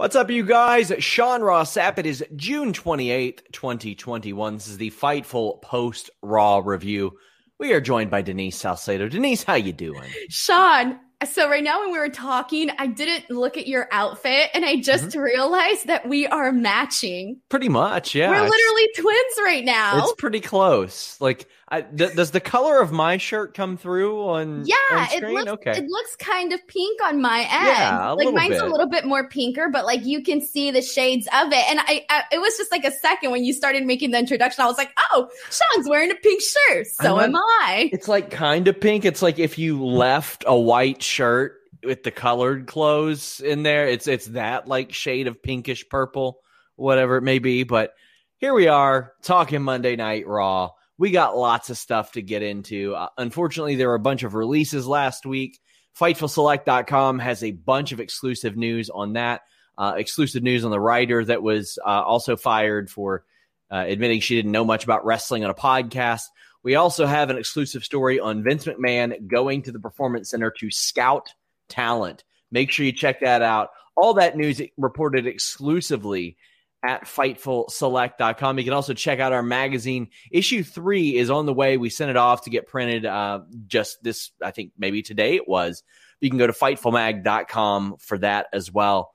What's up, you guys? Sean Ross Sapp. It is June 28th, 2021. This is the Fightful Post Raw review. We are joined by Denise Salcedo. Denise, how you doing? Sean, so right now when we were talking, I didn't look at your outfit and I just mm-hmm. realized that we are matching. Pretty much, yeah. We're literally twins right now. It's pretty close. Like I, th- does the color of my shirt come through on? Yeah, on it looks okay. it looks kind of pink on my end. Yeah, like mine's bit. a little bit more pinker, but like you can see the shades of it. And I, I, it was just like a second when you started making the introduction. I was like, oh, Sean's wearing a pink shirt. So am I. It's like kind of pink. It's like if you left a white shirt with the colored clothes in there. It's it's that like shade of pinkish purple, whatever it may be. But here we are talking Monday Night Raw we got lots of stuff to get into. Uh, unfortunately, there were a bunch of releases last week. FightfulSelect.com has a bunch of exclusive news on that. Uh, exclusive news on the writer that was uh, also fired for uh, admitting she didn't know much about wrestling on a podcast. We also have an exclusive story on Vince McMahon going to the Performance Center to scout talent. Make sure you check that out. All that news reported exclusively at FightfulSelect.com. You can also check out our magazine. Issue three is on the way. We sent it off to get printed uh, just this, I think maybe today it was. You can go to FightfulMag.com for that as well.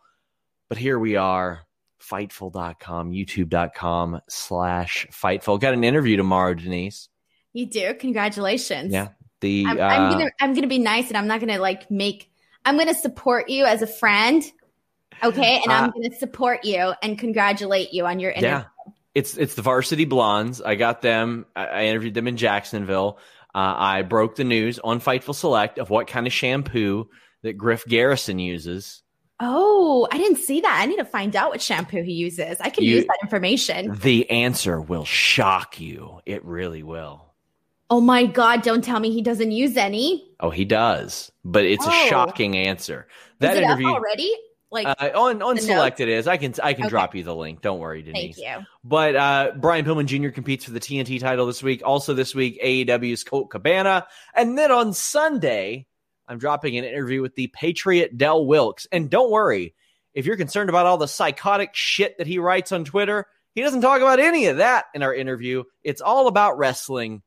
But here we are, Fightful.com, YouTube.com slash Fightful. Got an interview tomorrow, Denise. You do? Congratulations. Yeah. The I'm, uh, I'm gonna I'm gonna be nice and I'm not gonna like make I'm gonna support you as a friend Okay, and I'm uh, going to support you and congratulate you on your interview. Yeah, it's it's the Varsity Blondes. I got them. I, I interviewed them in Jacksonville. Uh, I broke the news on Fightful Select of what kind of shampoo that Griff Garrison uses. Oh, I didn't see that. I need to find out what shampoo he uses. I can you, use that information. The answer will shock you. It really will. Oh my God, don't tell me he doesn't use any. Oh, he does, but it's oh. a shocking answer. That interview already? Like uh, on on select it is. I can I can okay. drop you the link. Don't worry, Denise. Thank you. But uh, Brian Pillman Jr. competes for the TNT title this week. Also this week, AEW's Colt Cabana, and then on Sunday, I'm dropping an interview with the Patriot Del Wilkes. And don't worry, if you're concerned about all the psychotic shit that he writes on Twitter, he doesn't talk about any of that in our interview. It's all about wrestling.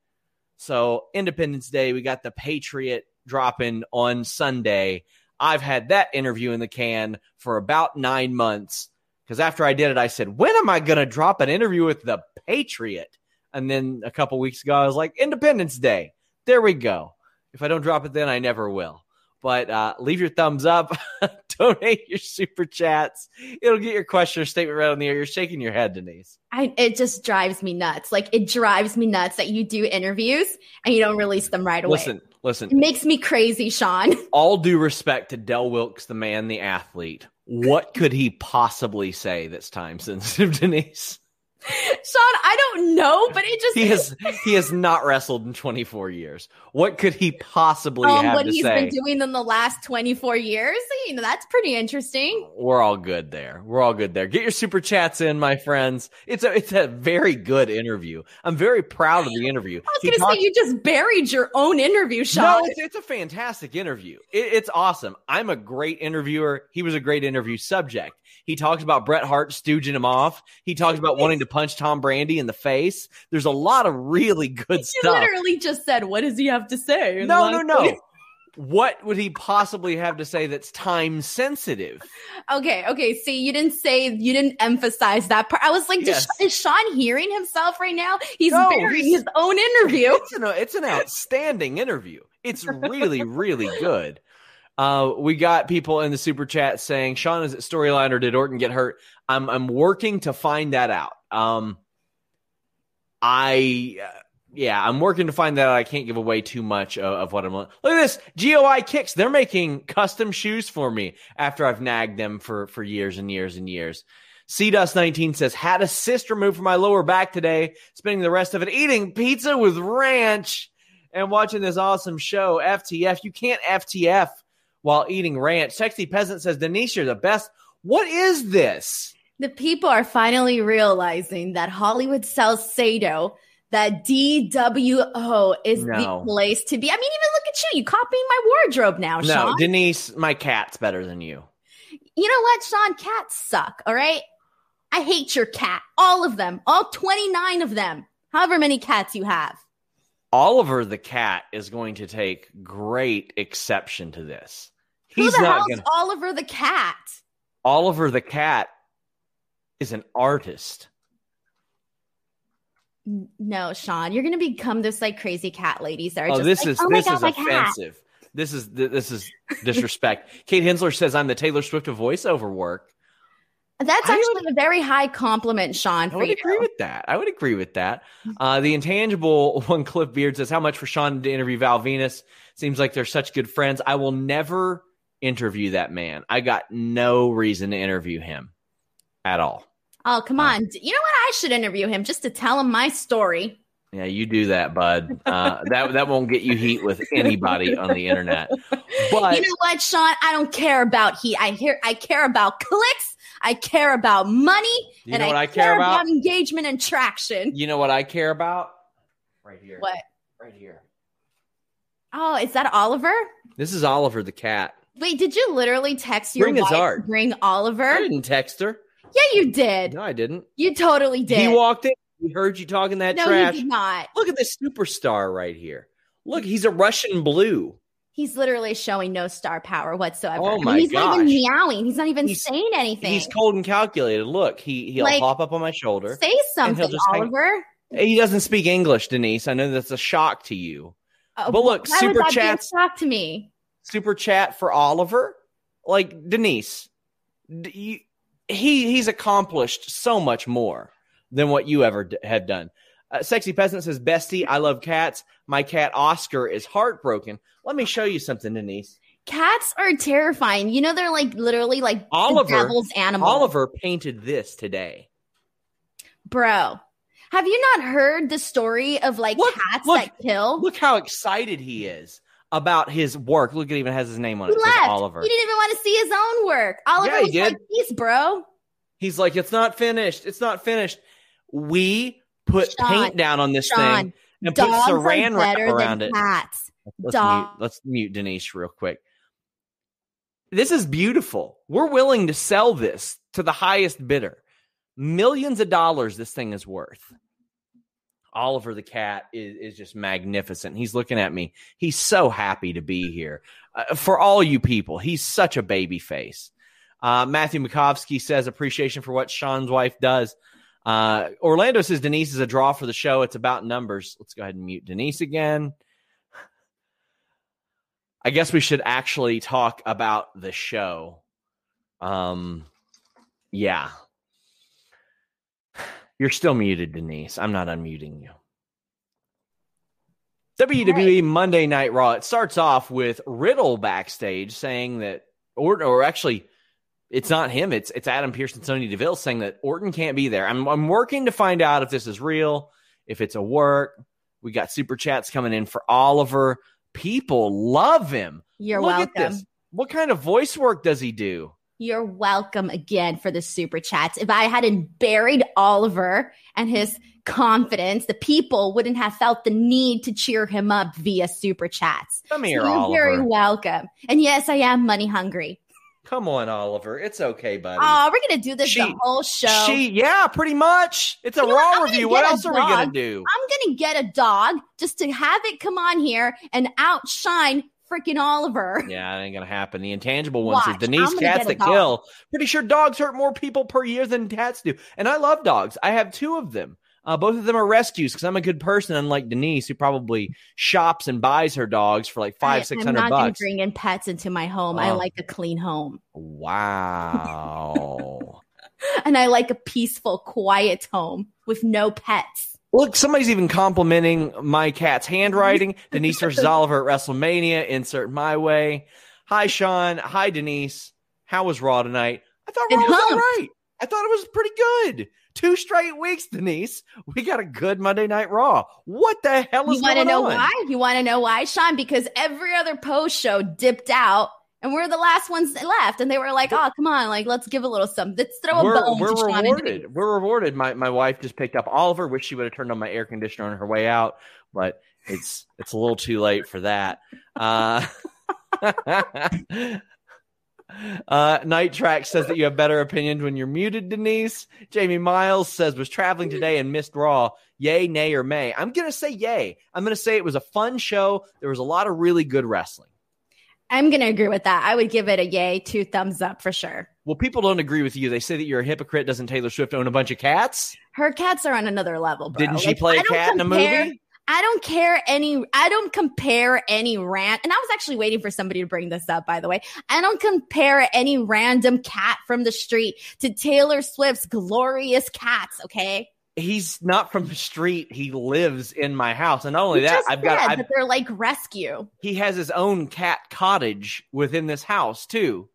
So Independence Day, we got the Patriot dropping on Sunday. I've had that interview in the can for about nine months. Because after I did it, I said, when am I going to drop an interview with the Patriot? And then a couple weeks ago, I was like, Independence Day. There we go. If I don't drop it then, I never will. But uh, leave your thumbs up, donate your super chats. It'll get your question or statement right on the air. You're shaking your head, Denise. I, it just drives me nuts. Like it drives me nuts that you do interviews and you don't release them right away. Listen, listen. It makes me crazy, Sean. All due respect to Del Wilkes, the man, the athlete. What could he possibly say that's time sensitive, Denise? Sean, I don't know, but it just he has he has not wrestled in 24 years. What could he possibly um, have what to he's say? been doing in the last 24 years? You know, that's pretty interesting. We're all good there. We're all good there. Get your super chats in, my friends. It's a it's a very good interview. I'm very proud of the interview. I was going to talks- say you just buried your own interview, Sean. No, it's, it's a fantastic interview. It, it's awesome. I'm a great interviewer. He was a great interview subject. He talks about Bret Hart stooging him off. He talks about wanting to punch Tom Brandi in the face. There's a lot of really good he stuff. literally just said, What does he have to say? No, no, no. what would he possibly have to say that's time sensitive? Okay, okay. See, you didn't say you didn't emphasize that part. I was like, yes. is Sean hearing himself right now? He's no, burying his own interview. It's an, it's an outstanding interview. It's really, really good. Uh, we got people in the super chat saying, "Sean, is it storyline or did Orton get hurt?" I'm I'm working to find that out. Um, I uh, yeah, I'm working to find that. I can't give away too much of, of what I'm. Look at this GOI kicks. They're making custom shoes for me after I've nagged them for for years and years and years. C Dust 19 says, had a cyst removed from my lower back today, spending the rest of it eating pizza with ranch and watching this awesome show. FTF. You can't FTF while eating ranch. Sexy Peasant says, Denise, you're the best. What is this? The people are finally realizing that Hollywood sells Sado, that DWO is no. the place to be. I mean, even look at you. You copying my wardrobe now, no, Sean. Denise, my cat's better than you. You know what, Sean? Cats suck, all right? I hate your cat. All of them. All 29 of them. However many cats you have. Oliver the cat is going to take great exception to this. He's Who the not gonna... Oliver the cat? Oliver the cat is an artist. No, Sean, you're going to become this like crazy cat ladies that are oh, this like, is oh this God, is offensive. Cat. This is this is disrespect. Kate Hensler says I'm the Taylor Swift of voiceover work. That's actually would, a very high compliment, Sean. I would you. agree with that. I would agree with that. Uh, the intangible one, Cliff Beard says, "How much for Sean to interview Val Venis? Seems like they're such good friends. I will never interview that man. I got no reason to interview him at all. Oh, come uh, on. you know what? I should interview him just to tell him my story. Yeah, you do that, bud. Uh, that that won't get you heat with anybody on the internet. But you know what, Sean? I don't care about heat. I hear I care about clicks I care about money you and I, I, care, care about? about? engagement and traction. You know what I care about? Right here. What? Right here. Oh, is that Oliver? This is Oliver the cat. Wait, did you literally text your bring wife bring Oliver? I didn't text her. Yeah, you did. No, I didn't. You totally did. He walked in. He heard you talking that no, trash. No, did not. Look at this superstar right here. Look, he's a Russian blue. He's literally showing no star power whatsoever. Oh my I mean, he's gosh. not even meowing. He's not even he's, saying anything. He's cold and calculated. Look, he he'll like, hop up on my shoulder. Say something, Oliver. Hang. He doesn't speak English, Denise. I know that's a shock to you. Uh, but look, super chat. Shock to me. Super chat for Oliver. Like Denise, you, he he's accomplished so much more than what you ever d- have done. Uh, Sexy Peasant says, Bestie, I love cats. My cat Oscar is heartbroken. Let me show you something, Denise. Cats are terrifying. You know, they're like literally like Oliver, devil's animal. Oliver painted this today. Bro, have you not heard the story of like look, cats look, that kill? Look how excited he is about his work. Look, it even has his name on he it. Left. Oliver. He didn't even want to see his own work. Oliver yeah, was did. like, "Peace, bro." He's like, "It's not finished. It's not finished." We put Sean, paint down on this Sean, thing and put saran wrap around it. Cats. Let's mute, let's mute Denise real quick. This is beautiful. We're willing to sell this to the highest bidder. Millions of dollars this thing is worth. Oliver the cat is, is just magnificent. He's looking at me. He's so happy to be here. Uh, for all you people, he's such a baby face. Uh, Matthew Makovsky says appreciation for what Sean's wife does. Uh, Orlando says Denise is a draw for the show. It's about numbers. Let's go ahead and mute Denise again. I guess we should actually talk about the show. Um, yeah. You're still muted, Denise. I'm not unmuting you. WWE Monday Night Raw. It starts off with Riddle backstage saying that, or, or actually, it's not him. It's it's Adam Pearce and Sonya Deville saying that Orton can't be there. I'm I'm working to find out if this is real, if it's a work. We got super chats coming in for Oliver. People love him. You're Look welcome. What kind of voice work does he do? You're welcome again for the super chats. If I hadn't buried Oliver and his confidence, the people wouldn't have felt the need to cheer him up via super chats. Come here, so you're Oliver. very welcome. And yes, I am money hungry. Come on, Oliver. It's okay, buddy. Oh, we're gonna do this she, the whole show. She, yeah, pretty much. It's a you raw review. What else are we gonna do? I'm gonna get a dog just to have it come on here and outshine freaking Oliver. Yeah, it ain't gonna happen. The intangible ones Watch, are Denise cats that dog. kill. Pretty sure dogs hurt more people per year than cats do. And I love dogs. I have two of them. Uh, both of them are rescues because I'm a good person, unlike Denise, who probably shops and buys her dogs for like five, six hundred bucks. I'm not bringing pets into my home. I like a clean home. Wow. and I like a peaceful, quiet home with no pets. Look, somebody's even complimenting my cat's handwriting. Denise versus Oliver at WrestleMania. Insert my way. Hi, Sean. Hi, Denise. How was Raw tonight? I thought Raw was all right. I thought it was pretty good. Two straight weeks, Denise. We got a good Monday Night Raw. What the hell is going on? you want to know why? You want to know why, Sean? Because every other post show dipped out and we're the last ones left. And they were like, "Oh, come on, like let's give a little something. Let's throw a we're, bone." We're rewarded. We're rewarded. My my wife just picked up Oliver. Wish she would have turned on my air conditioner on her way out, but it's it's a little too late for that. Uh, uh, Night Track says that you have better opinions when you're muted, Denise. Jamie Miles says was traveling today and missed Raw. Yay, nay, or may? I'm gonna say yay. I'm gonna say it was a fun show. There was a lot of really good wrestling. I'm going to agree with that. I would give it a yay, two thumbs up for sure. Well, people don't agree with you. They say that you're a hypocrite. Doesn't Taylor Swift own a bunch of cats? Her cats are on another level, bro. Didn't she like, play a cat compare, in a movie? I don't care any, I don't compare any rant. And I was actually waiting for somebody to bring this up, by the way. I don't compare any random cat from the street to Taylor Swift's glorious cats, okay? He's not from the street. He lives in my house, and not only that, I've got. I've, they're like rescue. He has his own cat cottage within this house too.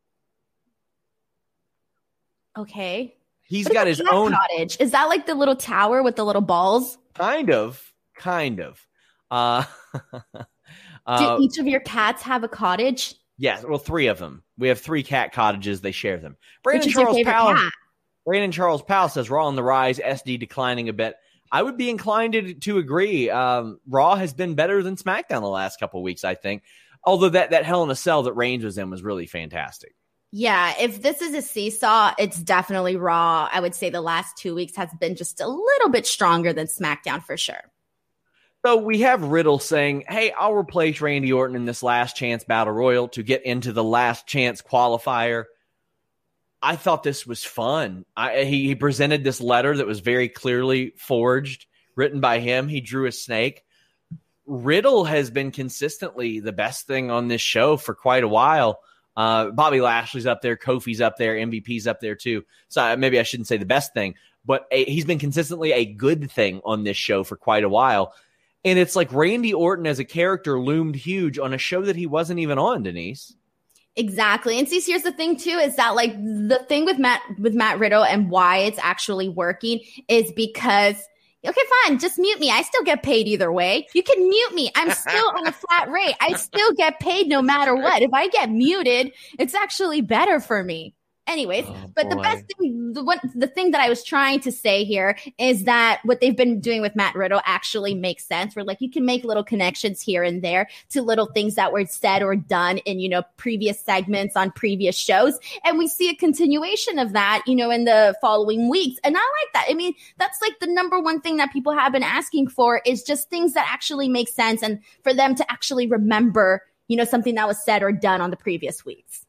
Okay. He's what got his own cottage. Is that like the little tower with the little balls? Kind of, kind of. Uh, uh, Do each of your cats have a cottage? Yes, well, three of them. We have three cat cottages. They share them. Brandon Charles Powell. Cat? Brandon Charles Powell says Raw on the rise, SD declining a bit. I would be inclined to, to agree. Um, Raw has been better than SmackDown the last couple weeks, I think. Although that that Hell in a Cell that Reigns was in was really fantastic. Yeah, if this is a seesaw, it's definitely Raw. I would say the last two weeks has been just a little bit stronger than SmackDown for sure. So we have Riddle saying, "Hey, I'll replace Randy Orton in this last chance battle royal to get into the last chance qualifier." I thought this was fun. I, he, he presented this letter that was very clearly forged, written by him. He drew a snake. Riddle has been consistently the best thing on this show for quite a while. Uh, Bobby Lashley's up there, Kofi's up there, MVP's up there too. So maybe I shouldn't say the best thing, but a, he's been consistently a good thing on this show for quite a while. And it's like Randy Orton as a character loomed huge on a show that he wasn't even on, Denise. Exactly. And see, here's the thing too, is that like the thing with Matt with Matt Riddle and why it's actually working is because okay, fine, just mute me. I still get paid either way. You can mute me. I'm still on a flat rate. I still get paid no matter what. If I get muted, it's actually better for me. Anyways, oh, but boy. the best thing, the, what, the thing that I was trying to say here is that what they've been doing with Matt Riddle actually makes sense. Where like you can make little connections here and there to little things that were said or done in you know previous segments on previous shows, and we see a continuation of that you know in the following weeks. And I like that. I mean, that's like the number one thing that people have been asking for is just things that actually make sense and for them to actually remember you know something that was said or done on the previous weeks.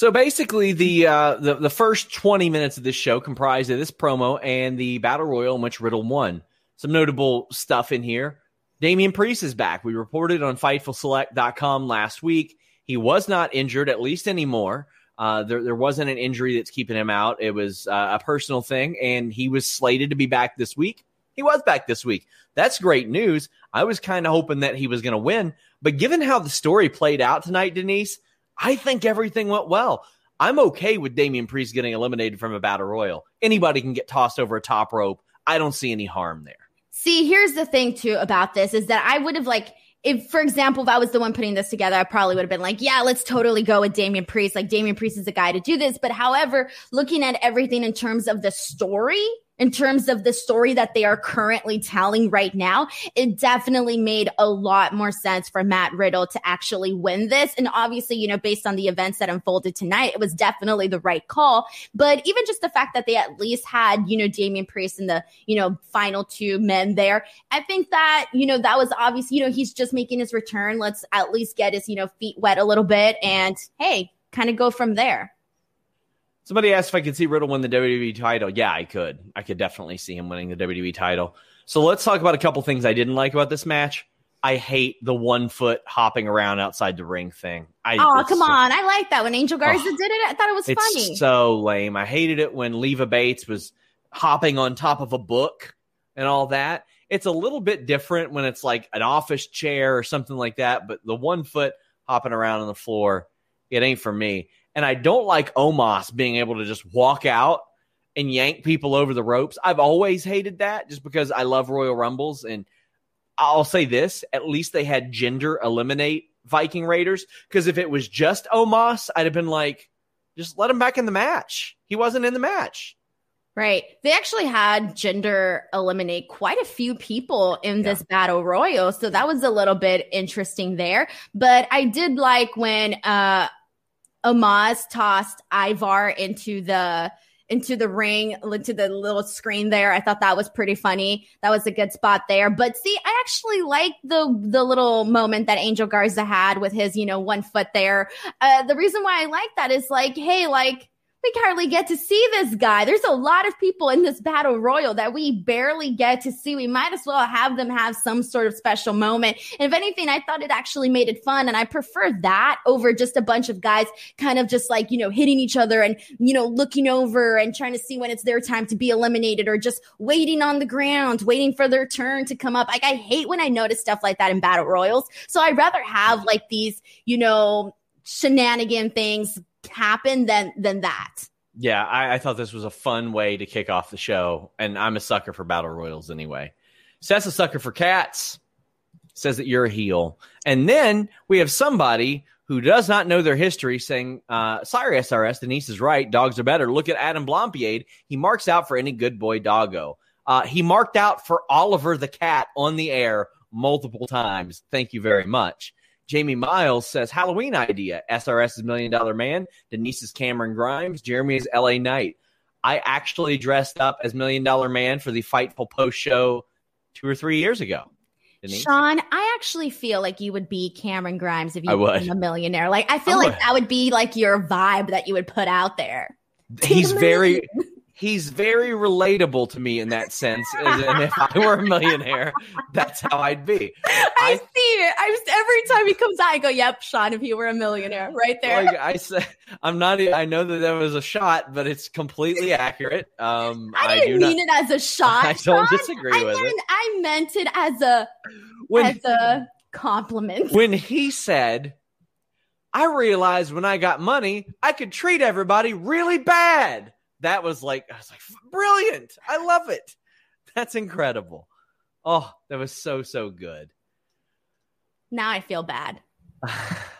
So basically, the, uh, the the first twenty minutes of this show comprised of this promo and the battle royal in which Riddle won. Some notable stuff in here. Damian Priest is back. We reported on FightfulSelect.com last week. He was not injured, at least anymore. Uh, there, there wasn't an injury that's keeping him out. It was uh, a personal thing, and he was slated to be back this week. He was back this week. That's great news. I was kind of hoping that he was going to win, but given how the story played out tonight, Denise, I think everything went well. I'm okay with Damian Priest getting eliminated from a battle royal. Anybody can get tossed over a top rope. I don't see any harm there. See, here's the thing too about this is that I would have like if, for example, if I was the one putting this together, I probably would have been like, yeah, let's totally go with Damian Priest. Like, Damian Priest is the guy to do this. But however, looking at everything in terms of the story, in terms of the story that they are currently telling right now, it definitely made a lot more sense for Matt Riddle to actually win this. And obviously, you know, based on the events that unfolded tonight, it was definitely the right call. But even just the fact that they at least had, you know, Damian Priest and the, you know, final two men there, I think that, you know, that was obvious. You know, he's just making his return. Let's at least get his, you know, feet wet a little bit and hey, kind of go from there. Somebody asked if I could see Riddle win the WWE title. Yeah, I could. I could definitely see him winning the WWE title. So let's talk about a couple things I didn't like about this match. I hate the one foot hopping around outside the ring thing. I, oh, come so, on. I like that. When Angel Garza oh, did it, I thought it was it's funny. so lame. I hated it when Leva Bates was hopping on top of a book and all that. It's a little bit different when it's like an office chair or something like that, but the one foot hopping around on the floor, it ain't for me. And I don't like Omos being able to just walk out and yank people over the ropes. I've always hated that just because I love Royal Rumbles. And I'll say this at least they had Jinder eliminate Viking Raiders. Because if it was just Omos, I'd have been like, just let him back in the match. He wasn't in the match. Right. They actually had Jinder eliminate quite a few people in yeah. this battle royal. So that was a little bit interesting there. But I did like when uh Omos tossed Ivar into the into the ring, into the little screen there. I thought that was pretty funny. That was a good spot there. But see, I actually like the the little moment that Angel Garza had with his, you know, one foot there. Uh, the reason why I like that is like, hey, like we hardly get to see this guy. There's a lot of people in this battle royal that we barely get to see. We might as well have them have some sort of special moment. And if anything, I thought it actually made it fun. And I prefer that over just a bunch of guys kind of just like, you know, hitting each other and, you know, looking over and trying to see when it's their time to be eliminated or just waiting on the ground, waiting for their turn to come up. Like, I hate when I notice stuff like that in battle royals. So I'd rather have like these, you know, shenanigan things happen than than that. Yeah, I, I, thought this was a fun way to kick off the show, and I'm a sucker for battle royals anyway. Seth's a sucker for cats. Says that you're a heel, and then we have somebody who does not know their history saying, uh, "Sorry, SRS, Denise is right. Dogs are better. Look at Adam Blampied. He marks out for any good boy doggo. Uh, he marked out for Oliver the cat on the air multiple times. Thank you very much." Jamie Miles says Halloween idea. SRS is Million Dollar Man. Denise is Cameron Grimes. Jeremy is LA Knight. I actually dressed up as Million Dollar Man for the Fightful post show two or three years ago. Denise? Sean, I actually feel like you would be Cameron Grimes if you were a millionaire. Like I feel I like that would be like your vibe that you would put out there. He's very he's very relatable to me in that sense. and if I were a millionaire, that's how I'd be. I, I see it. I every time he comes out, I go, "Yep, Sean. If you were a millionaire, right there." Like I said, I'm not. I know that that was a shot, but it's completely accurate. Um, I didn't I mean not, it as a shot. I don't Sean. disagree I with meant, it. I meant it as a when, as a compliment. When he said. I realized when I got money, I could treat everybody really bad that was like I was like brilliant. I love it. That's incredible. Oh, that was so so good. Now I feel bad.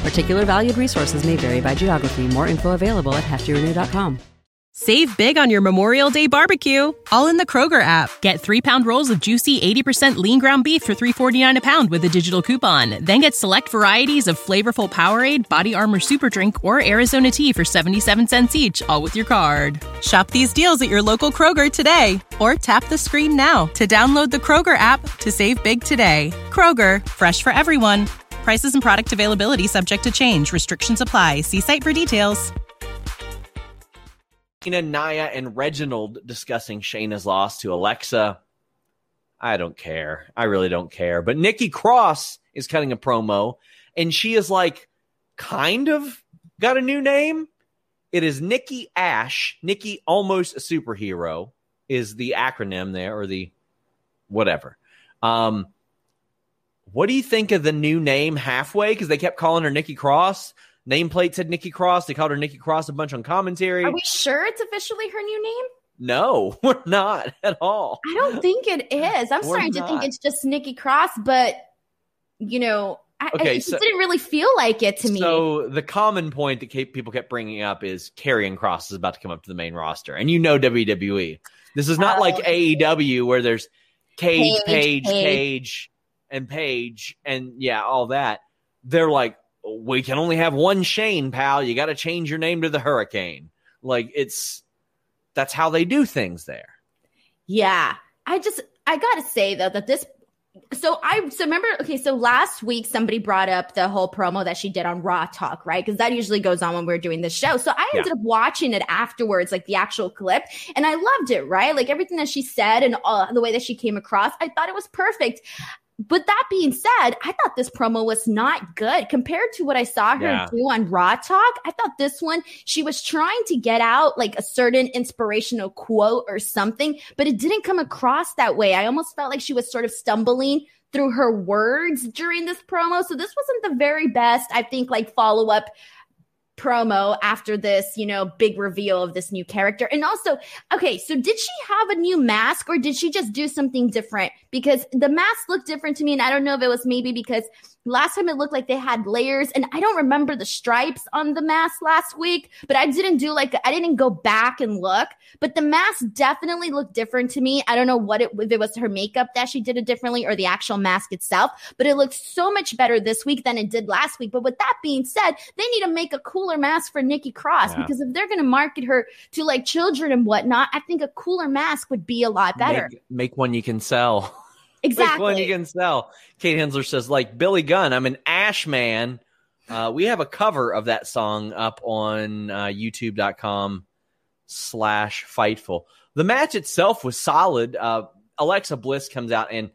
Particular valued resources may vary by geography. More info available at heftyrenew.com. Save big on your Memorial Day barbecue, all in the Kroger app. Get three pound rolls of juicy 80% lean ground beef for $3.49 a pound with a digital coupon. Then get select varieties of flavorful Powerade, Body Armor Super Drink, or Arizona tea for 77 cents each, all with your card. Shop these deals at your local Kroger today, or tap the screen now to download the Kroger app to save big today. Kroger, fresh for everyone. Prices and product availability subject to change. Restrictions apply. See site for details. Shayna, Nia, and Reginald discussing Shayna's loss to Alexa. I don't care. I really don't care. But Nikki Cross is cutting a promo, and she is like, kind of got a new name. It is Nikki Ash. Nikki, almost a superhero, is the acronym there, or the whatever. Um, what do you think of the new name halfway? Because they kept calling her Nikki Cross. Nameplate said Nikki Cross. They called her Nikki Cross a bunch on commentary. Are we sure it's officially her new name? No, we're not at all. I don't think it is. I'm we're starting not. to think it's just Nikki Cross, but you know, I, okay, it so, didn't really feel like it to me. So the common point that people kept bringing up is Karrion Cross is about to come up to the main roster, and you know WWE. This is not oh, like AEW where there's Cage, Page, Page, Page, and Page, and yeah, all that. They're like, we can only have one Shane, pal. You got to change your name to the Hurricane. Like it's that's how they do things there. Yeah, I just I gotta say though that this so I so remember okay so last week somebody brought up the whole promo that she did on Raw Talk right because that usually goes on when we're doing this show so I ended yeah. up watching it afterwards like the actual clip and I loved it right like everything that she said and all, the way that she came across I thought it was perfect but that being said, I thought this promo was not good compared to what I saw her yeah. do on Raw Talk. I thought this one, she was trying to get out like a certain inspirational quote or something, but it didn't come across that way. I almost felt like she was sort of stumbling through her words during this promo. So this wasn't the very best, I think, like follow up promo after this, you know, big reveal of this new character. And also, okay, so did she have a new mask or did she just do something different? Because the mask looked different to me. And I don't know if it was maybe because Last time it looked like they had layers, and I don't remember the stripes on the mask last week, but I didn't do like I didn't go back and look. But the mask definitely looked different to me. I don't know what it if it was her makeup that she did it differently or the actual mask itself, but it looked so much better this week than it did last week. But with that being said, they need to make a cooler mask for Nikki Cross yeah. because if they're going to market her to like children and whatnot, I think a cooler mask would be a lot better. Make, make one you can sell. Exactly. Which one you can sell? Kate Hensler says, like Billy Gunn, I'm an Ash man. Uh, we have a cover of that song up on uh, youtube.com slash fightful. The match itself was solid. Uh, Alexa Bliss comes out and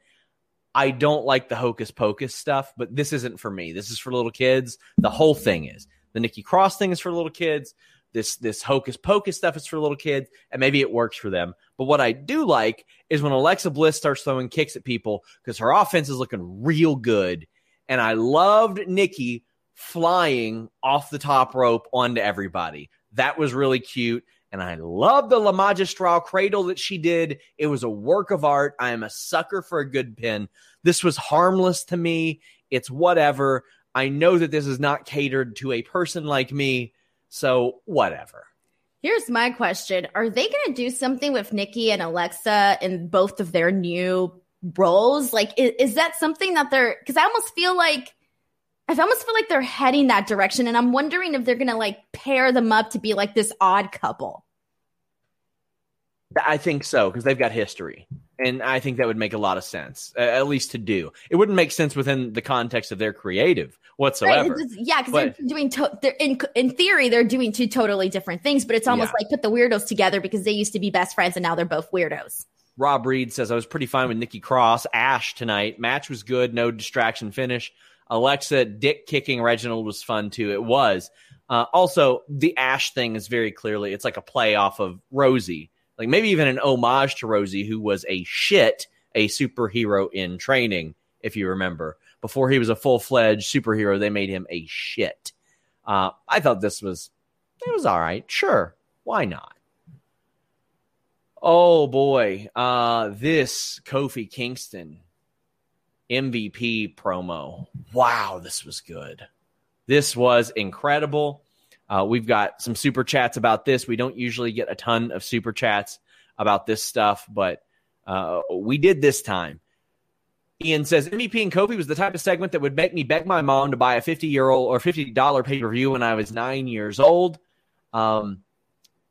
I don't like the hocus pocus stuff, but this isn't for me. This is for little kids. The whole thing is. The Nikki Cross thing is for little kids this this hocus pocus stuff is for little kids, and maybe it works for them. But what I do like is when Alexa Bliss starts throwing kicks at people because her offense is looking real good. And I loved Nikki flying off the top rope onto everybody. That was really cute. And I love the La Magistral cradle that she did. It was a work of art. I am a sucker for a good pin. This was harmless to me. It's whatever. I know that this is not catered to a person like me, so, whatever. Here's my question Are they going to do something with Nikki and Alexa in both of their new roles? Like, is, is that something that they're, because I almost feel like, I almost feel like they're heading that direction. And I'm wondering if they're going to like pair them up to be like this odd couple. I think so because they've got history, and I think that would make a lot of sense, at least to do. It wouldn't make sense within the context of their creative whatsoever. Right. Yeah, because they're doing to- they're in in theory they're doing two totally different things, but it's almost yeah. like put the weirdos together because they used to be best friends and now they're both weirdos. Rob Reed says I was pretty fine with Nikki Cross Ash tonight. Match was good, no distraction finish. Alexa dick kicking Reginald was fun too. It was. Uh, also, the Ash thing is very clearly it's like a play off of Rosey like maybe even an homage to Rosey, who was a shit, a superhero in training, if you remember. Before he was a full fledged superhero, they made him a shit. Uh, I thought this was, it was all right. Sure. Why not? Oh boy. Uh, this Kofi Kingston MVP promo. Wow, this was good. This was incredible. Uh, we've got some super chats about this. We don't usually get a ton of super chats about this stuff, but uh, we did this time. Ian says MVP and Kofi was the type of segment that would make me beg my mom to buy a 50 year old or $50 pay per view when I was nine years old. Um,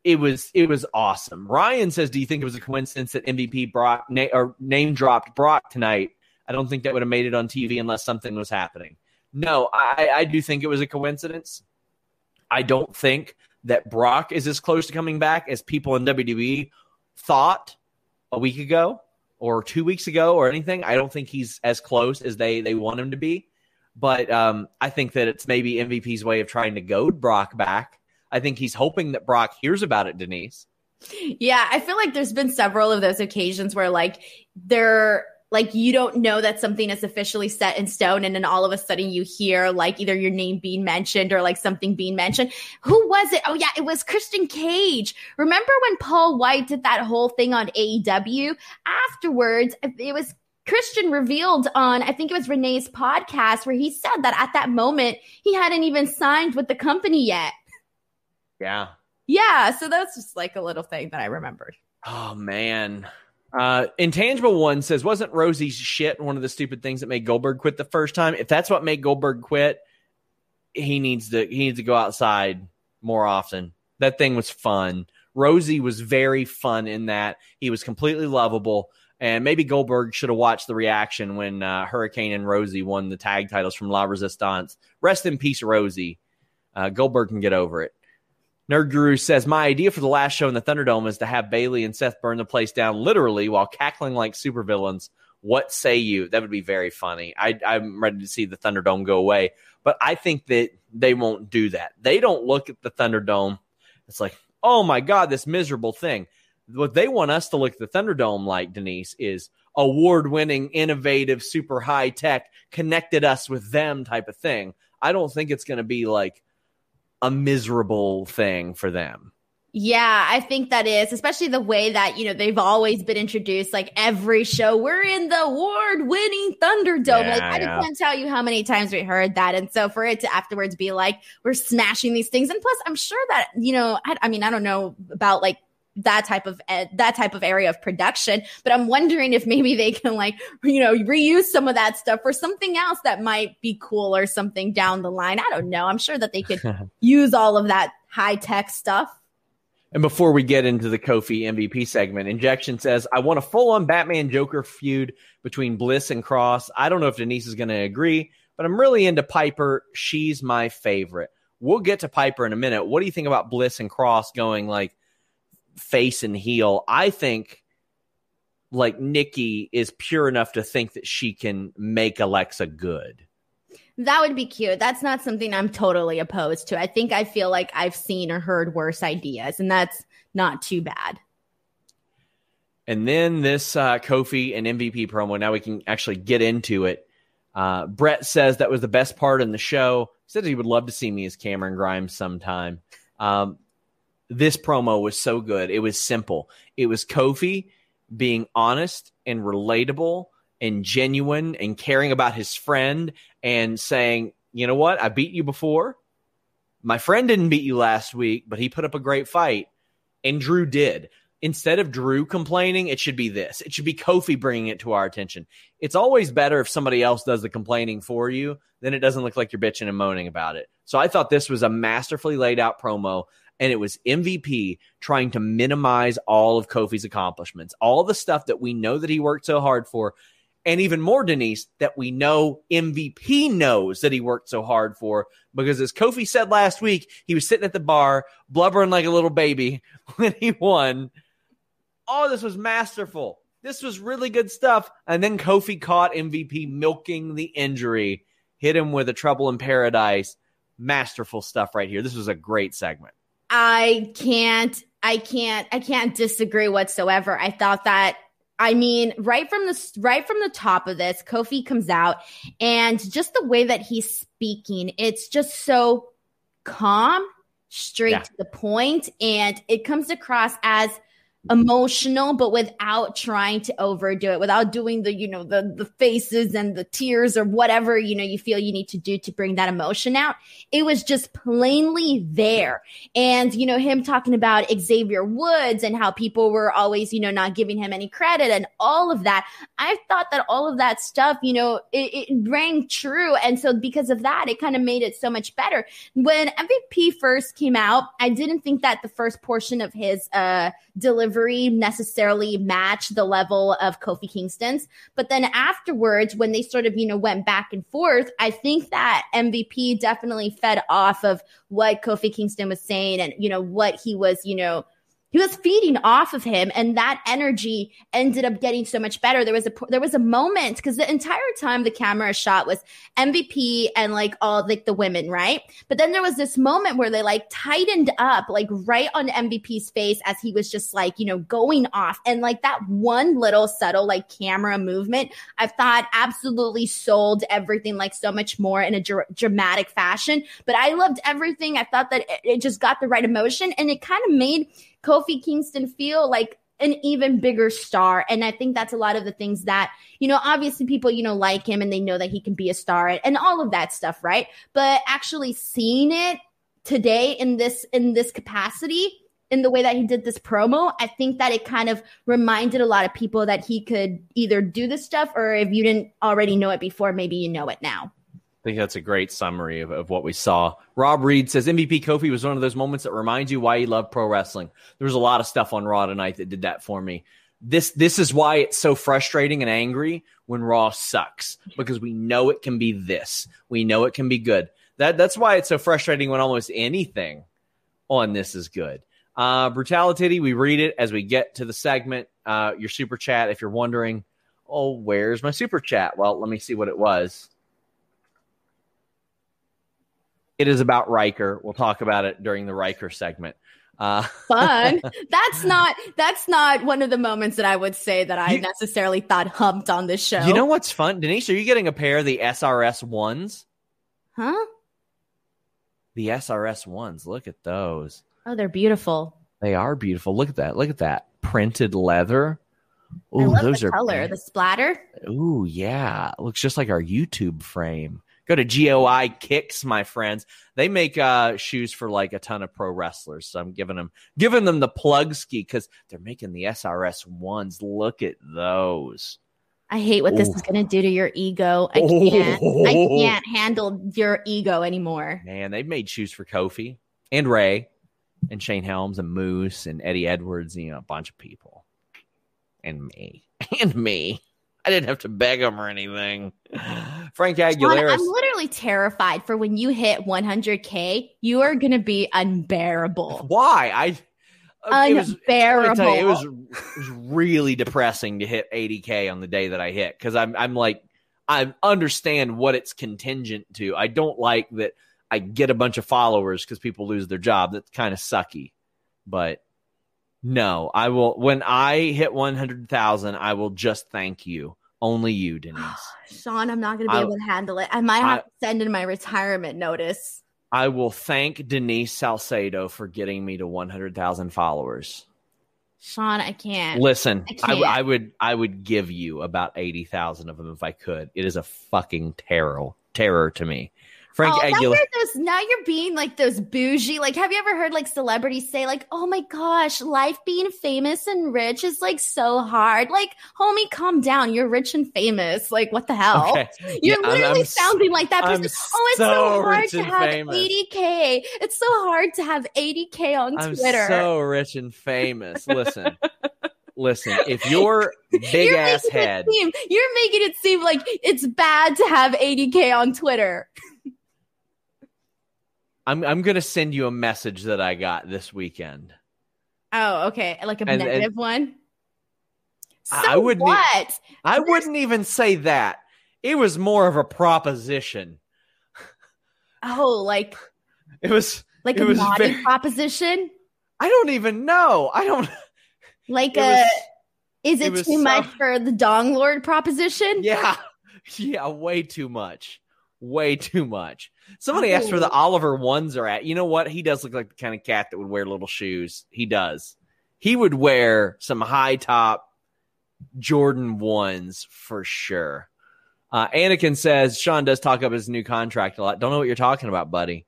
it was it was awesome. Ryan says, "Do you think it was a coincidence that MVP Brock na- or name dropped Brock tonight? I don't think that would have made it on TV unless something was happening. No, I, I do think it was a coincidence. I don't think that Brock is as close to coming back as people in WWE thought a week ago or two weeks ago or anything. I don't think he's as close as they they want him to be. But um, I think that it's maybe MVP's way of trying to goad Brock back. I think he's hoping that Brock hears about it, Denise. Yeah, I feel like there's been several of those occasions where like they're like you don't know that something is officially set in stone and then all of a sudden you hear like either your name being mentioned or like something being mentioned who was it oh yeah it was christian cage remember when paul wight did that whole thing on aew afterwards it was Christian revealed on, I think it was Renee's podcast, where he said that at that moment he hadn't even signed with the company yet. Yeah. Yeah. So that's just like a little thing that I remembered. Oh, man. Uh, Intangible One says, wasn't Rosey's shit one of the stupid things that made Goldberg quit the first time? If that's what made Goldberg quit, he needs to he needs to go outside more often. That thing was fun. Rosey was very fun in that. He was completely lovable. And maybe Goldberg should have watched the reaction when uh, Hurricane and Rosey won the tag titles from La Resistance. Rest in peace, Rosey. Uh, Goldberg can get over it. Nerd Guru says, My idea for the last show in the Thunderdome is to have Bayley and Seth burn the place down literally while cackling like supervillains. What say you? That would be very funny. I, I'm ready to see the Thunderdome go away, but I think that they won't do that. They don't look at the Thunderdome. It's like, oh my God, this miserable thing. What they want us to look at the Thunderdome like, Denise, is award winning, innovative, super high tech, connected us with them type of thing. I don't think it's going to be like, a miserable thing for them. Yeah, I think that is, especially the way that, you know, they've always been introduced. Like every show, we're in the award winning Thunderdome. Yeah, like, I yeah. can't tell you how many times we heard that. And so for it to afterwards be like, we're smashing these things. And plus, I'm sure that, you know, I, I mean, I don't know about like that type of eh, that type of area of production but i'm wondering if maybe they can like you know reuse some of that stuff for something else that might be cool or something down the line i don't know i'm sure that they could use all of that high tech stuff and before we get into the Kofi MVP segment, Injection says, I want a full on Batman Joker feud between Bliss and Cross. I don't know if Denise is going to agree, but I'm really into Piper. She's my favorite. We'll get to Piper in a minute. What do you think about Bliss and Cross going like face and heel. I think like Nikki is pure enough to think that she can make Alexa good. That would be cute. That's not something I'm totally opposed to. I think I feel like I've seen or heard worse ideas, and that's not too bad. And then this uh, Kofi and MVP promo. Now we can actually get into it. Uh, Brett says that was the best part in the show. He said he would love to see me as Cameron Grimes sometime. Um, this promo was so good. It was simple. It was Kofi being honest and relatable and genuine and caring about his friend and saying, you know what? I beat you before. My friend didn't beat you last week, but he put up a great fight. And Drew did. Instead of Drew complaining, it should be this. It should be Kofi bringing it to our attention. It's always better if somebody else does the complaining for you, then it doesn't look like you're bitching and moaning about it. So I thought this was a masterfully laid out promo and it was MVP trying to minimize all of Kofi's accomplishments, all the stuff that we know that he worked so hard for, and even more, Denise, that we know MVP knows that he worked so hard for. Because as Kofi said last week, he was sitting at the bar, blubbering like a little baby when he won. Oh, this was masterful. This was really good stuff. And then Kofi caught MVP milking the injury, hit him with a trouble in paradise. Masterful stuff right here. This was a great segment. I can't, I can't, I can't disagree whatsoever. I thought that I mean, right from the right from the top of this, Kofi comes out and just the way that he's speaking, it's just so calm, straight yeah. to the point, and it comes across as emotional but without trying to overdo it without doing the you know the the faces and the tears or whatever you know you feel you need to do to bring that emotion out. It was just plainly there. And you know him talking about Xavier Woods and how people were always you know not giving him any credit and all of that. I thought that all of that stuff you know it, it rang true. And so because of that it kind of made it so much better. When MVP first came out i didn't think that the first portion of his uh delivery delivery necessarily match the level of Kofi Kingston's. But then afterwards, when they sort of, you know, went back and forth, I think that MVP definitely fed off of what Kofi Kingston was saying and, you know, what he was, you know, he was feeding off of him and that energy ended up getting so much better. There was a there was a moment because the entire time the camera shot was mvp and like all like the women right? But then there was this moment where they like tightened up like right on mvp's face as he was just like you know going off. And like that one little subtle like camera movement i thought absolutely sold everything like so much more in a dr- dramatic fashion. But i loved everything. I thought that it, it just got the right emotion and it kind of made Kofi Kingston feel like an even bigger star. And I think that's a lot of the things that, you know, obviously people, you know, like him and they know that he can be a star and all of that stuff, right? But actually seeing it today in this in this capacity in the way that he did this promo, I think that it kind of reminded a lot of people that he could either do this stuff or if you didn't already know it before, maybe you know it now. I think that's a great summary of, of what we saw. Rob Reed says MVP Kofi was one of those moments that reminds you why you love pro wrestling. There was a lot of stuff on Raw tonight that did that for me. This this is why it's so frustrating and angry when Raw sucks because we know it can be this. We know it can be good. That that's why it's so frustrating when almost anything on this is good. Uh, brutality. We read it as we get to the segment. Uh, your super chat. If you're wondering, oh, where's my super chat? Well, let me see what it was. It is about Ryker. We'll talk about it during the Ryker segment. Uh, Fun. That's not. That's not one of the moments that I would say that I you, necessarily thought humped on this show. You know what's fun, Denise? Are you getting a pair of the SRS ones? Huh? The SRS ones. Look at those. Oh, they're beautiful. They are beautiful. Look at that. Look at that printed leather. Oh, those the are color, the splatter. Ooh, yeah. It looks just like our YouTube frame. Go to GOI Kicks, my friends. They make uh, shoes for like a ton of pro wrestlers. So I'm giving them giving them the plug ski because they're making the SRS ones. Look at those. I hate what Ooh. this is going to do to your ego. I can't. Oh. I can't handle your ego anymore. Man, they've made shoes for Kofi and Ray and Shane Helms and Moose and Eddie Edwards. You know, a bunch of people, and me and me. I didn't have to beg him or anything. Frank Aguilera. I'm literally terrified for when you hit 100K, you are going to be unbearable. Why? I. Unbearable. It was, it was, it was really depressing to hit 80K on the day that I hit because I'm, I'm like, I understand what it's contingent to. I don't like that I get a bunch of followers because people lose their job. That's kind of sucky. But no, I will. When I hit 100,000, I will just thank you. Only you, Denise. Sean, I'm not going to be I, able to handle it. I might have I, to send in my retirement notice. I will thank Denise Salcedo for getting me to 100,000 followers. Sean, I can't. Listen, I, can't. I, I would I would give you about 80,000 of them if I could. It is a fucking terror terror to me. Frank oh, Aguilera. Now, those, now you're being like those bougie. Like, have you ever heard like celebrities say, like, oh my gosh, life being famous and rich is like so hard? Like, homie, calm down. You're rich and famous. Like, what the hell? Okay. You're yeah, literally I'm, sounding like that person. oh, it's so, so hard to have famous. 80K. It's so hard to have 80K on I'm Twitter. so rich and famous. Listen. Listen, if you're big you're ass head, seem, you're making it seem like it's bad to have 80k on Twitter. I'm I'm gonna send you a message that I got this weekend. Oh, okay, like a and, negative and one. So I wouldn't. What? E- I There's... wouldn't even say that. It was more of a proposition. Oh, like it was like it a was naughty very... proposition. I don't even know. I don't like a. Was, is it, it too so... much for the Dong Lord proposition? Yeah, yeah, way too much way too much. Somebody asked where the Oliver ones are at. You know what? He does look like the kind of cat that would wear little shoes. He does. He would wear some high top Jordan ones for sure. Uh, Anakin says Sean does talk up his new contract a lot. Don't know what you're talking about, buddy.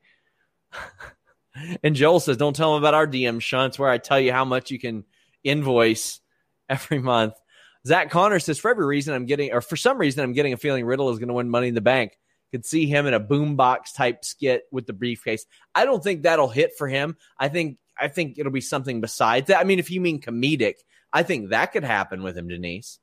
and Joel says, "Don't tell him about our DM, Sean. It's where I tell you how much you can invoice every month." Zach Connor says, "For every reason I'm getting, or for some reason I'm getting a feeling Riddle is going to win Money in the Bank." Could see him in a boombox type skit with the briefcase. I don't think that'll hit for him. I think I think it'll be something besides that. I mean, if you mean comedic, I think that could happen with him, Denise.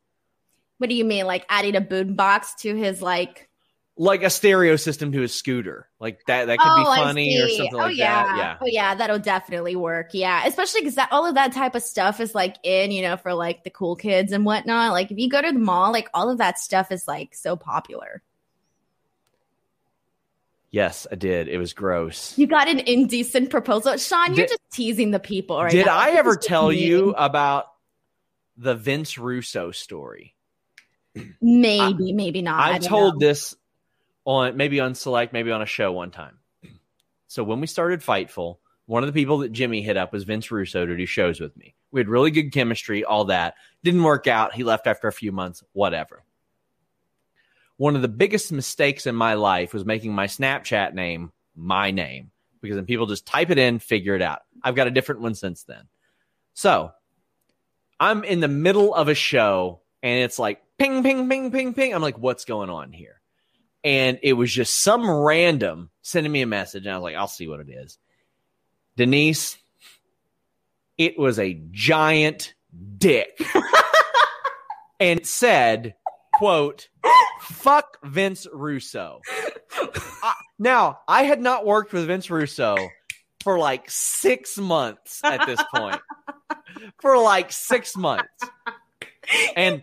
What do you mean, like adding a boombox to his like? Like a stereo system to his scooter, like that. That could oh, be funny or something oh, like yeah. that. Yeah. Oh yeah, that'll definitely work. Yeah, especially because that all of that type of stuff is like in, you know, for like the cool kids and whatnot. Like if you go to the mall, like all of that stuff is like so popular. Yes, I did. It was gross. You got an indecent proposal. Sean, you're did, just teasing the people right Did now. I ever tell you about the Vince Russo story? Maybe, I, maybe not. I've told know. this on maybe on Select, maybe on a show one time. So when we started Fightful, one of the people that Jimmy hit up was Vince Russo to do shows with me. We had really good chemistry, all that. Didn't work out. He left after a few months, whatever one of the biggest mistakes in my life was making my Snapchat name my name because then people just type it in, figure it out. I've got a different one since then. So I'm in the middle of a show and it's like ping, ping, ping, ping, ping. I'm like, what's going on here? And it was just some random sending me a message. And I was like, I'll see what it is. Denise, it was a giant dick. and it said, quote, fuck Vince Russo. I, now, I had not worked with Vince Russo for like six months at this point. for like six months. And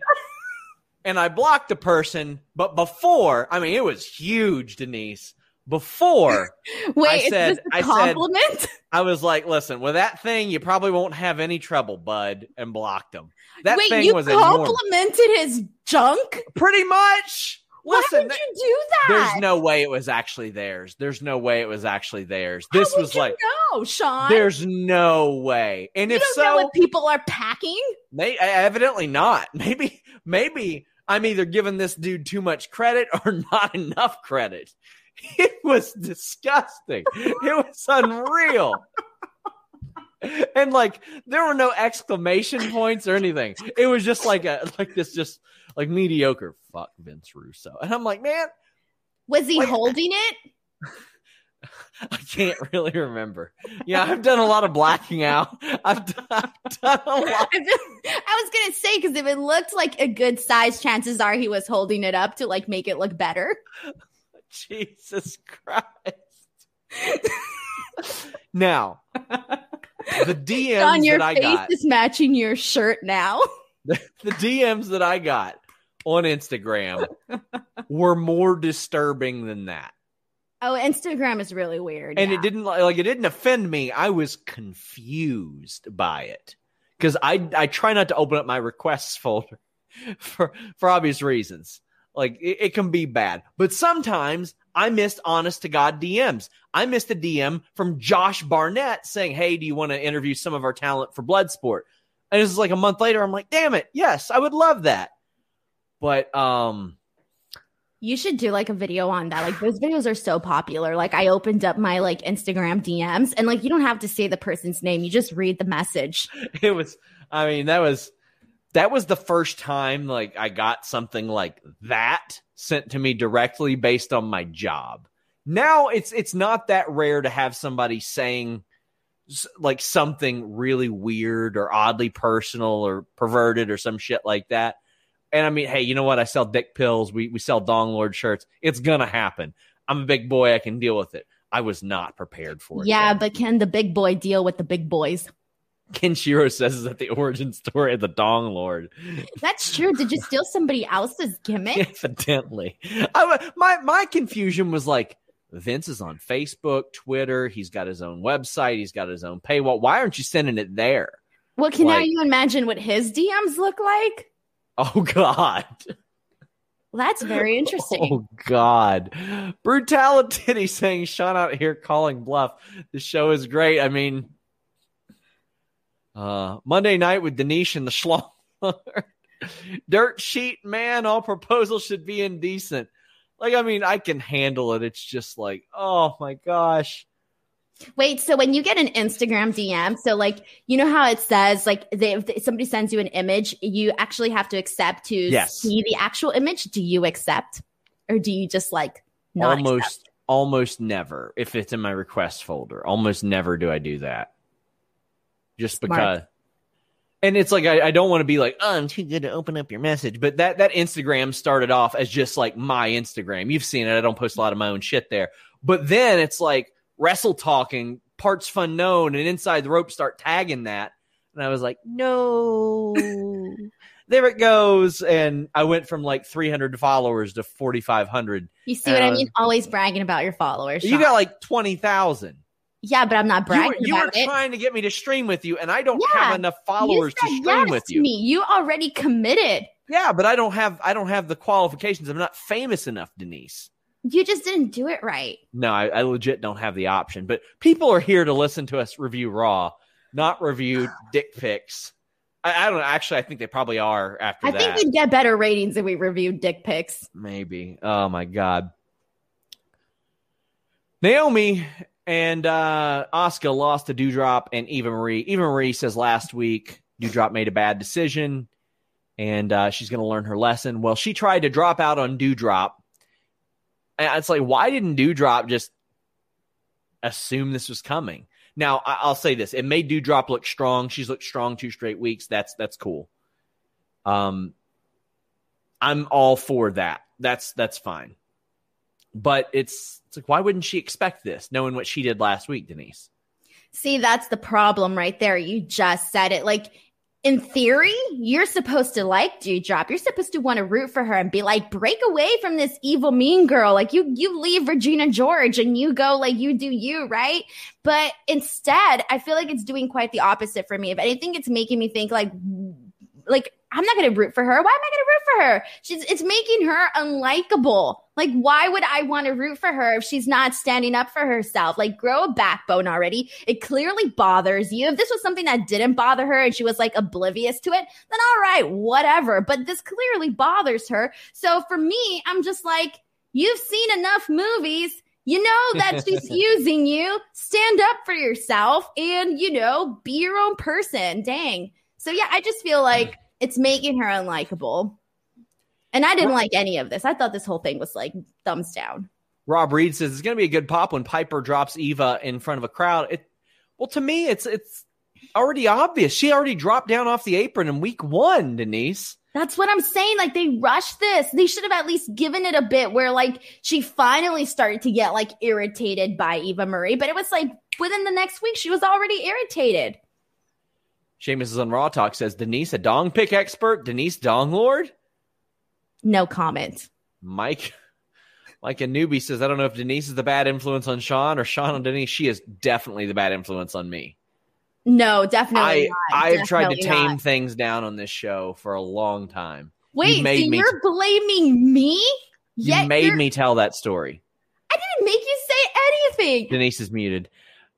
and I blocked a person, but before, I mean, it was huge, Denise. Before Wait, I said, I compliment? said, I was like, listen, with that thing, you probably won't have any trouble, bud, and blocked him. That Wait, thing you was complimented his junk? Pretty much. Listen, Why would you do that? There's no way it was actually theirs. There's no way it was actually theirs. This was like no, Sean. There's no way. And you if so, what people are packing. May, evidently not. Maybe, maybe I'm either giving this dude too much credit or not enough credit. It was disgusting. it was unreal. and like there were no exclamation points or anything. It was just like a like this just like mediocre fuck Vince Russo. And I'm like, man, was he holding it? I can't really remember. Yeah, I've done a lot of blacking out. I've done, I've done a lot. I was gonna say because if it looked like a good size, chances are he was holding it up to like make it look better. Jesus Christ! now, the DMs on your that I face got is matching your shirt now. The, the DMs that I got on Instagram were more disturbing than that. Oh, Instagram is really weird. And yeah. it didn't like it didn't offend me. I was confused by it. Cuz I I try not to open up my requests folder for for obvious reasons. Like it, it can be bad. But sometimes I missed honest to God DMs. I missed a DM from Josh Barnett saying, Hey, do you want to interview some of our talent for Bloodsport? And this is like a month later. I'm like, damn it. Yes, I would love that. But um you should do like a video on that. Like those videos are so popular. Like I opened up my like Instagram DMs and like you don't have to say the person's name. You just read the message. It was I mean, that was that was the first time like I got something like that sent to me directly based on my job. Now it's it's not that rare to have somebody saying like something really weird or oddly personal or perverted or some shit like that. And I mean, hey, you know what? I sell dick pills. We we sell Dong Lord shirts. It's gonna happen. I'm a big boy. I can deal with it. I was not prepared for it. Yeah, but can the big boy deal with the big boys? Kenshiro says is that the origin story of the Dong Lord. That's true. Did you steal somebody else's gimmick? Evidently. I, my my confusion was like Vince is on Facebook, Twitter. He's got his own website. He's got his own paywall. Why aren't you sending it there? Well, can like, now you imagine what his DMs look like? Oh God. Well, that's very interesting. Oh God, brutality! Saying Sean out here calling bluff. The show is great. I mean, uh, Monday night with Denise and the Schlong. Dirt sheet man. All proposals should be indecent. Like, I mean, I can handle it. It's just like, oh my gosh. Wait, so when you get an Instagram DM, so like you know how it says like they, if somebody sends you an image, you actually have to accept to yes. see the actual image. Do you accept, or do you just like almost accept? almost never if it's in my request folder? Almost never do I do that. Just Smart. because. And it's like I, I don't want to be like, oh, I'm too good to open up your message. But that that Instagram started off as just like my Instagram. You've seen it. I don't post a lot of my own shit there. But then it's like wrestle talking, Partsfunknown, and inside the rope start tagging that. And I was like, no. there it goes. And I went from like 300 followers to 4,500. You see what I mean? Always bragging about your followers. Sean. You got like 20,000. Yeah, but I'm not bragging. You, you were trying to get me to stream with you, and I don't yeah, have enough followers to stream yes with you. Me. You already committed. Yeah, but I don't have I don't have the qualifications. I'm not famous enough, Denise. You just didn't do it right. No, I, I legit don't have the option. But people are here to listen to us review Raw, not review dick pics. I, I, don't know. Actually, I think they probably are after I that. think we'd get better ratings if we reviewed dick pics. Maybe. Oh my god. Naomi and uh Asuka lost to Doudrop and Eva Marie. Eva Marie says last week Doudrop made a bad decision and uh, she's going to learn her lesson. Well, she tried to drop out on Doudrop. And it's like, why didn't Doudrop just assume this was coming? Now, I'll say this: it made Doudrop look strong. She's looked strong two straight weeks. That's that's cool. Um, I'm all for that. That's that's fine. But it's it's like, why wouldn't she expect this, knowing what she did last week, Denise? See, that's the problem right there. You just said it. Like in theory, you're supposed to like Doudrop. You're supposed to want to root for her and be like, break away from this evil mean girl. Like you, you leave Regina George and you go like you do you, right? But instead, I feel like it's doing quite the opposite for me. If anything, it's making me think like, like I'm not going to root for her. Why am I going to root for her? She's it's making her unlikable. Like why would I want to root for her if she's not standing up for herself? Like grow a backbone already. It clearly bothers you. If this was something that didn't bother her and she was like oblivious to it, then all right, whatever. But this clearly bothers her. So for me, I'm just like you've seen enough movies you know that she's using you. Stand up for yourself and, you know, be your own person. Dang. So, yeah, I just feel like it's making her unlikable. And I didn't like any of this. I thought this whole thing was like thumbs down. Rob Reed says it's going to be a good pop when Piper drops Eva in front of a crowd. It, well, to me, it's it's already obvious. She already dropped down off the apron in week one, Denise. That's what I'm saying. Like they rushed this. They should have at least given it a bit where like she finally started to get like irritated by Eva Marie, but it was like within the next week she was already irritated. Seamus is on Raw Talk says Denise a dong pick expert. Denise Dong Lord. No comment. Mike, like a newbie says, I don't know if Denise is the bad influence on Sean or Sean on Denise. She is definitely the bad influence on me. No, definitely. I I have tried to tame not. things down on this show for a long time. Wait, you so you're t- blaming me? You made me tell that story. I didn't make you say anything. Denise is muted.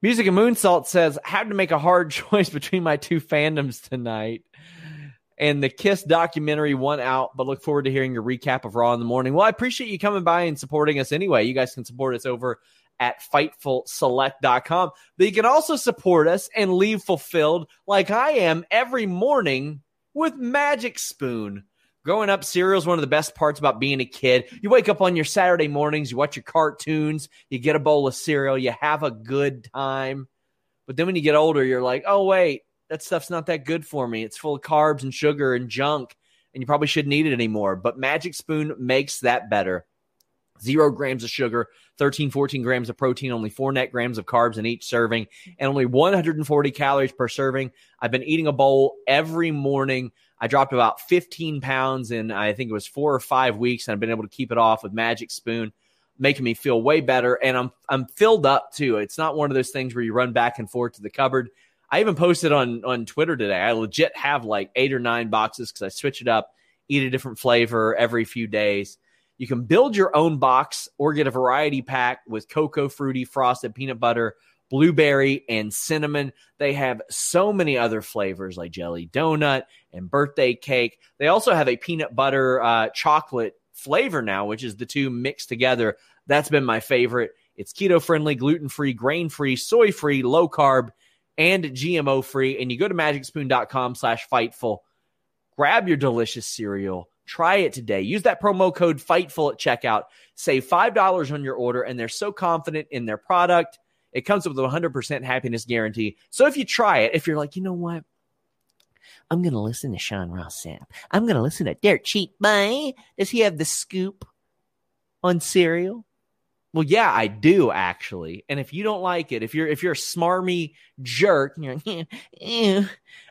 Music and Moonsault says, had to make a hard choice between my two fandoms tonight. And the Kiss documentary won out, but look forward to hearing your recap of Raw in the morning. Well, I appreciate you coming by and supporting us anyway. You guys can support us over at FightfulSelect.com. But you can also support us and leave fulfilled like I am every morning with Magic Spoon. Growing up, cereal is one of the best parts about being a kid. You wake up on your Saturday mornings, you watch your cartoons, you get a bowl of cereal, you have a good time. But then when you get older, you're like, oh, wait, that stuff's not that good for me. It's full of carbs and sugar and junk, and you probably shouldn't eat it anymore. But Magic Spoon makes that better. Zero grams of sugar, 13, 14 grams of protein, only four net grams of carbs in each serving, and only 140 calories per serving. I've been eating a bowl every morning. I dropped about 15 pounds in, I think it was four or five weeks, and I've been able to keep it off with Magic Spoon, making me feel way better. And I'm I'm filled up too. It's not one of those things where you run back and forth to the cupboard. I even posted on on Twitter today. I legit have like eight or nine boxes because I switch it up, eat a different flavor every few days. You can build your own box or get a variety pack with cocoa, fruity, frosted peanut butter, blueberry, and cinnamon. They have so many other flavors like jelly donut and birthday cake. They also have a peanut butter uh, chocolate flavor now, which is the two mixed together. That's been my favorite. It's keto friendly, gluten free, grain free, soy free, low carb, and GMO free. And you go to magicspoon.com slash fightful. Grab your delicious cereal. Try it today. Use that promo code FIGHTFUL at checkout. Save $5 on your order. And they're so confident in their product It comes with a 100% happiness guarantee. So if you try it, if you're like, you know what? I'm going to listen to Sean Ross Sapp. I'm going to listen to Dirt Cheap Boy. Does he have the scoop on cereal? Well, yeah, I do actually. And if you don't like it, if you're if you're a smarmy jerk, you're like, ew,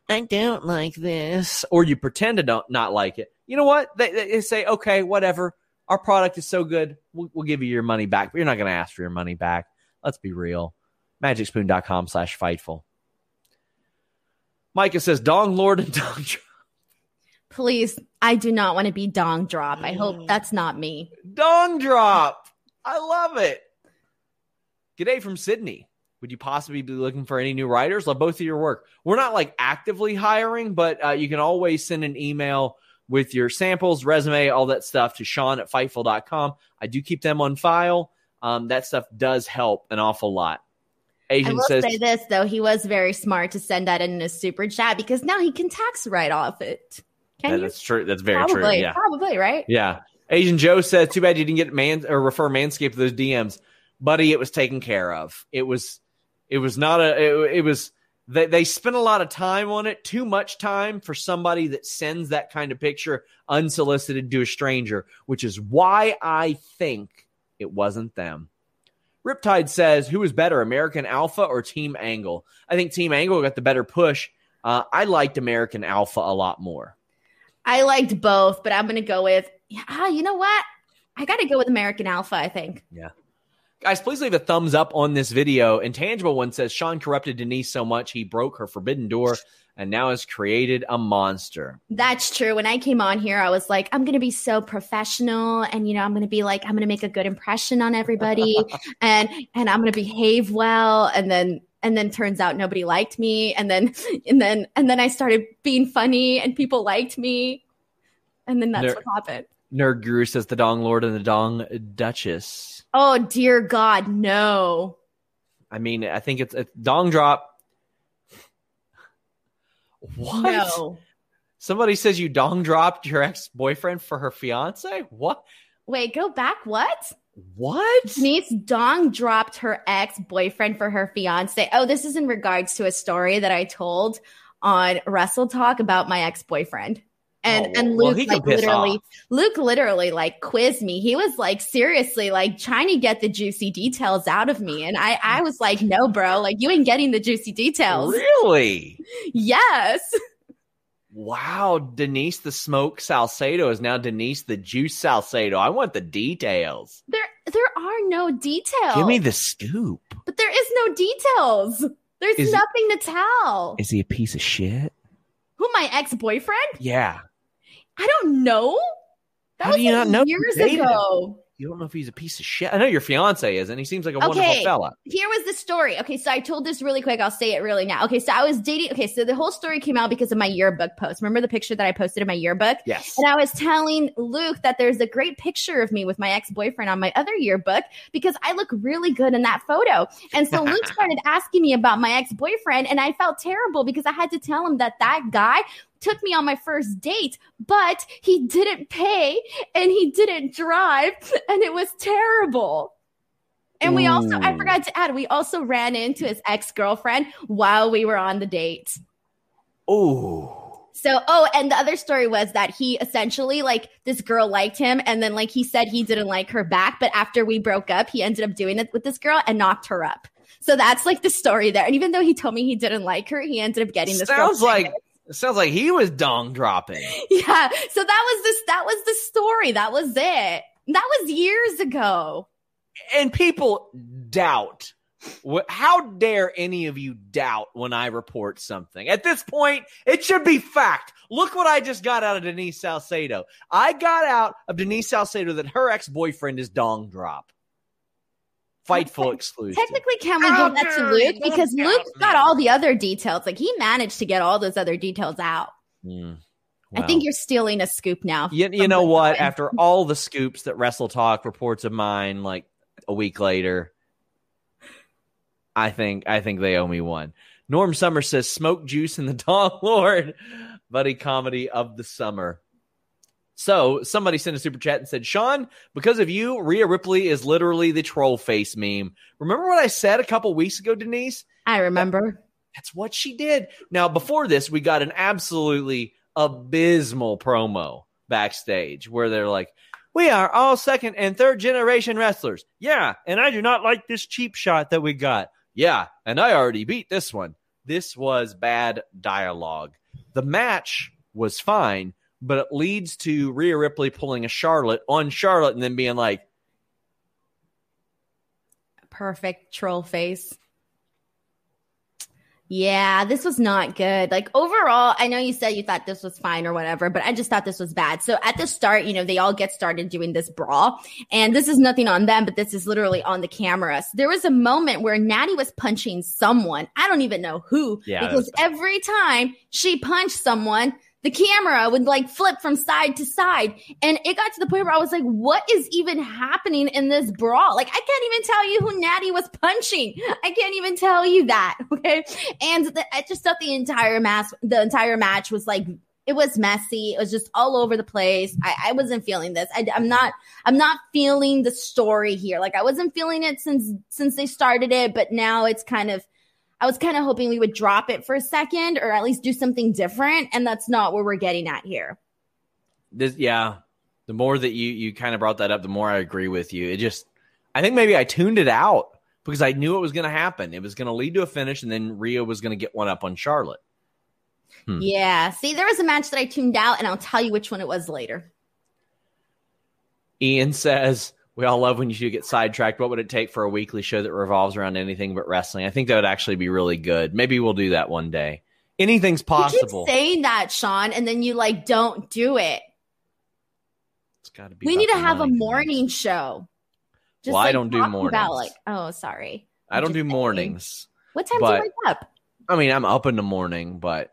I don't like this, or you pretend to don't not like it. You know what? They, they say, okay, whatever. Our product is so good, we'll, we'll give you your money back. But you're not going to ask for your money back. Let's be real. Magicspoon.com slash fightful. Micah says, Dong Lord and Dong Drop. Please, I do not want to be Dong Drop. I hope that's not me. Dong Drop. I love it. G'day from Sydney. Would you possibly be looking for any new writers? Love both of your work. We're not like actively hiring, but uh, you can always send an email with your samples, resume, all that stuff to Sean at Fightful.com. I do keep them on file. Um, that stuff does help an awful lot. Asian I will says, say this though, he was very smart to send that in a super chat because now he can tax write off it. Can that, That's true. That's very probably, true. Yeah, probably right. Yeah. Asian Joe says, "Too bad you didn't get man or refer Manscaped to those DMs, buddy. It was taken care of. It was, it was not a. It, it was they they spent a lot of time on it. Too much time for somebody that sends that kind of picture unsolicited to a stranger, which is why I think it wasn't them." Riptide says, "Who is better, American Alpha or Team Angle?" I think Team Angle got the better push. Uh, I liked American Alpha a lot more. I liked both, but I'm going to go with yeah, you know what? I got to go with American Alpha, I think. Yeah. Guys, please leave a thumbs up on this video. Intangible one says Sean corrupted Denise so much he broke her forbidden door and now has created a monster. That's true. When I came on here, I was like, I'm going to be so professional and you know, I'm going to be like I'm going to make a good impression on everybody and and I'm going to behave well and then and then turns out nobody liked me and then and then and then I started being funny and people liked me and then that's what happened. Nerd Guru says the Dong Lord and the Dong Duchess. Oh dear God, no. I mean, I think it's a Dong Drop. What? No. Somebody says you dong dropped your ex boyfriend for her fiance. What? Wait, go back. What? What? Denise Dong dropped her ex boyfriend for her fiance. Oh, this is in regards to a story that I told on Wrestle Talk about my ex boyfriend. And oh, and Luke well, like literally off. Luke literally like quizzed me. He was like seriously like trying to get the juicy details out of me. And I I was like, no, bro, like you ain't getting the juicy details. Really? yes. Wow, Denise the Smoke Salcedo is now Denise the Juice Salcedo. I want the details. There there are no details. Give me the scoop. But there is no details. There's is, nothing to tell. Is he a piece of shit? Who my ex-boyfriend? Yeah. I don't know. That How was do you not know years ago. You don't know if he's a piece of shit. I know your fiance is, and he seems like a okay. wonderful fella. Here was the story. Okay, so I told this really quick. I'll say it really now. Okay, so I was dating. Okay, so the whole story came out because of my yearbook post. Remember the picture that I posted in my yearbook? Yes. And I was telling Luke that there's a great picture of me with my ex boyfriend on my other yearbook because I look really good in that photo. And so Luke started asking me about my ex boyfriend, and I felt terrible because I had to tell him that that guy took me on my first date, but he didn't pay and he didn't drive and it was terrible. And we also, I mm. forgot to add, we also ran into his ex girlfriend while we were on the date. Oh. So, oh, and the other story was that he essentially, like, this girl liked him. And then, like, he said he didn't like her back. But after we broke up, he ended up doing it with this girl and knocked her up. So that's like the story there. And even though he told me he didn't like her, he ended up getting this Sounds like it sounds like he was dong dropping. Yeah. So that was this that was the story. That was it. That was years ago. And people doubt. How dare any of you doubt when I report something? At this point, it should be fact. Look what I just got out of Denise Salcedo. I got out of Denise Salcedo that her ex boyfriend is dong drop. Fightful exclusive. Technically, can we give that to Luke because Luke got all the other details. Like he managed to get all those other details out. Mm. I think you're stealing a scoop now. You, you know what? After all the scoops that Wrestle Talk reports of mine, like a week later, I think I think they owe me one. Norm Summer says, "Smoke juice in the Dog Lord, buddy comedy of the summer." So somebody sent a super chat and said, Sean, because of you, Rhea Ripley is literally the troll face meme. Remember what I said a couple weeks ago, Denise? I remember. That's what she did. Now, before this, we got an absolutely abysmal promo backstage where they're like, we are all second and third generation wrestlers. Yeah, and I do not like this cheap shot that we got. Yeah, and I already beat this one. This was bad dialogue. The match was fine, but it leads to Rhea Ripley pulling a Charlotte on Charlotte and then being like, perfect troll face. Yeah, this was not good. Like overall, I know you said you thought this was fine or whatever, but I just thought this was bad. So at the start, you know, they all get started doing this brawl, and this is nothing on them, but this is literally on the cameras. There was a moment where Natty was punching someone. I don't even know who, yeah, because every time she punched someone, the camera would like flip from side to side. And it got to the point where I was like, what is even happening in this brawl? Like, I can't even tell you who Natty was punching. I can't even tell you that. Okay. And the, I just thought the entire match, the entire match was like, it was messy. It was just all over the place. I, I wasn't feeling this. I, I'm not, I'm not feeling the story here. Like I wasn't feeling it since, since they started it, but now it's kind of, I was kind of hoping we would drop it for a second or at least do something different. And that's not what we're getting at here. This, yeah. The more that you, you kind of brought that up, the more I agree with you. It just, I think maybe I tuned it out because I knew it was going to happen. It was going to lead to a finish and then Rhea was going to get one up on Charlotte. Hmm. Yeah. See, there was a match that I tuned out and I'll tell you which one it was later. Ian says, we all love when you get sidetracked. What would it take for a weekly show that revolves around anything but wrestling? I think that would actually be really good. Maybe we'll do that one day. Anything's possible. You keep saying that, Sean, and then you like don't do it. It's got to be. We need to have a morning show. Just, well, like, I don't do mornings. About, like, oh, sorry. I don't do mornings. What time do you wake up? I mean, I'm up in the morning, but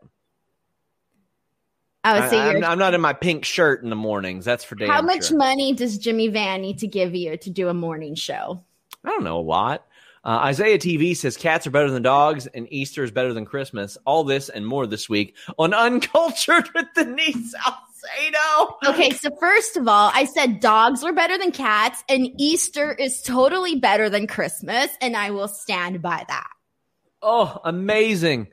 I would say I'm, I'm, not in my pink shirt in the mornings. That's for damn How much sure. money does Jimmy Van need to give you to do a morning show? I don't know a lot. Uh, Isaiah TV says cats are better than dogs and Easter is better than Christmas. All this and more this week on Uncultured with Denise Salcedo. Okay, so first of all, I said dogs are better than cats and Easter is totally better than Christmas, and I will stand by that. Oh, amazing.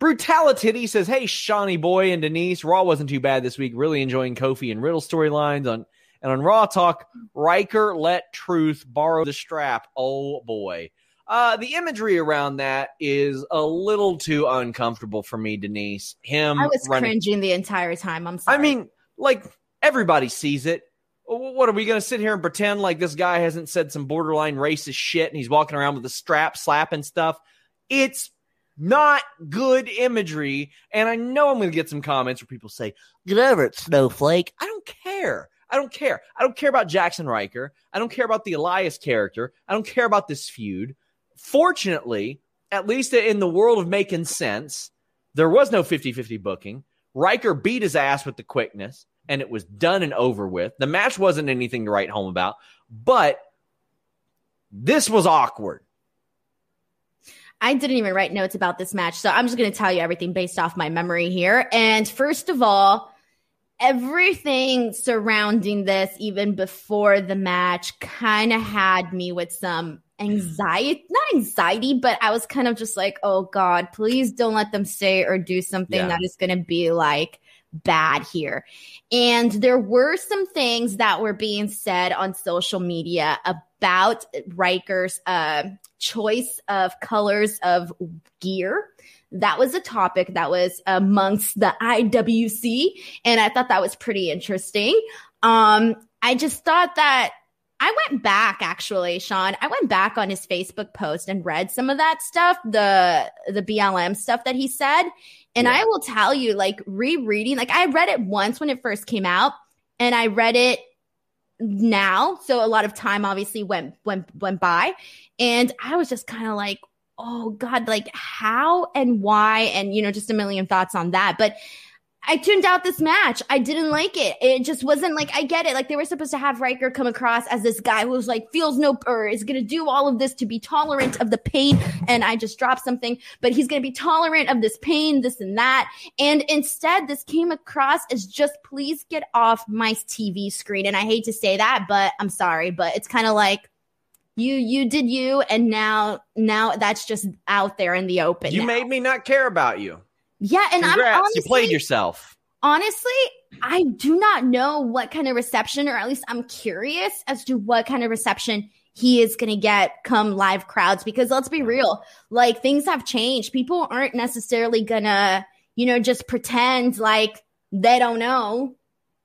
Brutality says, Hey, Shawnee Boy and Denise, Raw wasn't too bad this week. Really enjoying Kofi and Riddle storylines on and on Raw Talk. Ryker let Truth borrow the strap. Oh boy. Uh, the imagery around that is a little too uncomfortable for me, Denise. Him I was running. cringing the entire time. I'm sorry. I mean, like everybody sees it. What are we going to sit here and pretend like this guy hasn't said some borderline racist shit and he's walking around with a strap slapping stuff? It's not good imagery. And I know I'm going to get some comments where people say, get over it, snowflake. I don't care. I don't care. I don't care about Jaxson Ryker. I don't care about the Elias character. I don't care about this feud. Fortunately, at least in the world of making sense, there was no 50 50 booking. Ryker beat his ass with the quickness, and it was done and over with. The match wasn't anything to write home about, but this was awkward. I didn't even write notes about this match. So I'm just going to tell you everything based off my memory here. And first of all, everything surrounding this, even before the match, kind of had me with some anxiety, not anxiety, but I was kind of just like, oh God, please don't let them say or do something yeah. that is going to be like bad here. And there were some things that were being said on social media about Ryker's uh, choice of colors of gear. That was a topic that was amongst the IWC, and I thought that was pretty interesting. Um, I just thought that I went back actually, Sean. I went back on his Facebook post and read some of that stuff, the the BLM stuff that he said. And yeah. I will tell you, like rereading, like I read it once when it first came out, and I read it now. So a lot of time obviously went went went by. And I was just kind of like, oh God, like how and why, and you know, just a million thoughts on that. But I tuned out this match. I didn't like it. It just wasn't like I get it. Like they were supposed to have Ryker come across as this guy who's like feels no or is gonna do all of this to be tolerant of the pain. And I just dropped something, but he's gonna be tolerant of this pain, this and that. And instead, this came across as just please get off my TV screen. And I hate to say that, but I'm sorry, but it's kind of like you you did you and now now that's just out there in the open you now. made me not care about you yeah, and Congrats, I'm honestly, you played yourself. Honestly, I do not know what kind of reception, or at least I'm curious as to what kind of reception he is going to get come live crowds. Because let's be real, like things have changed. People aren't necessarily gonna, you know, just pretend like they don't know.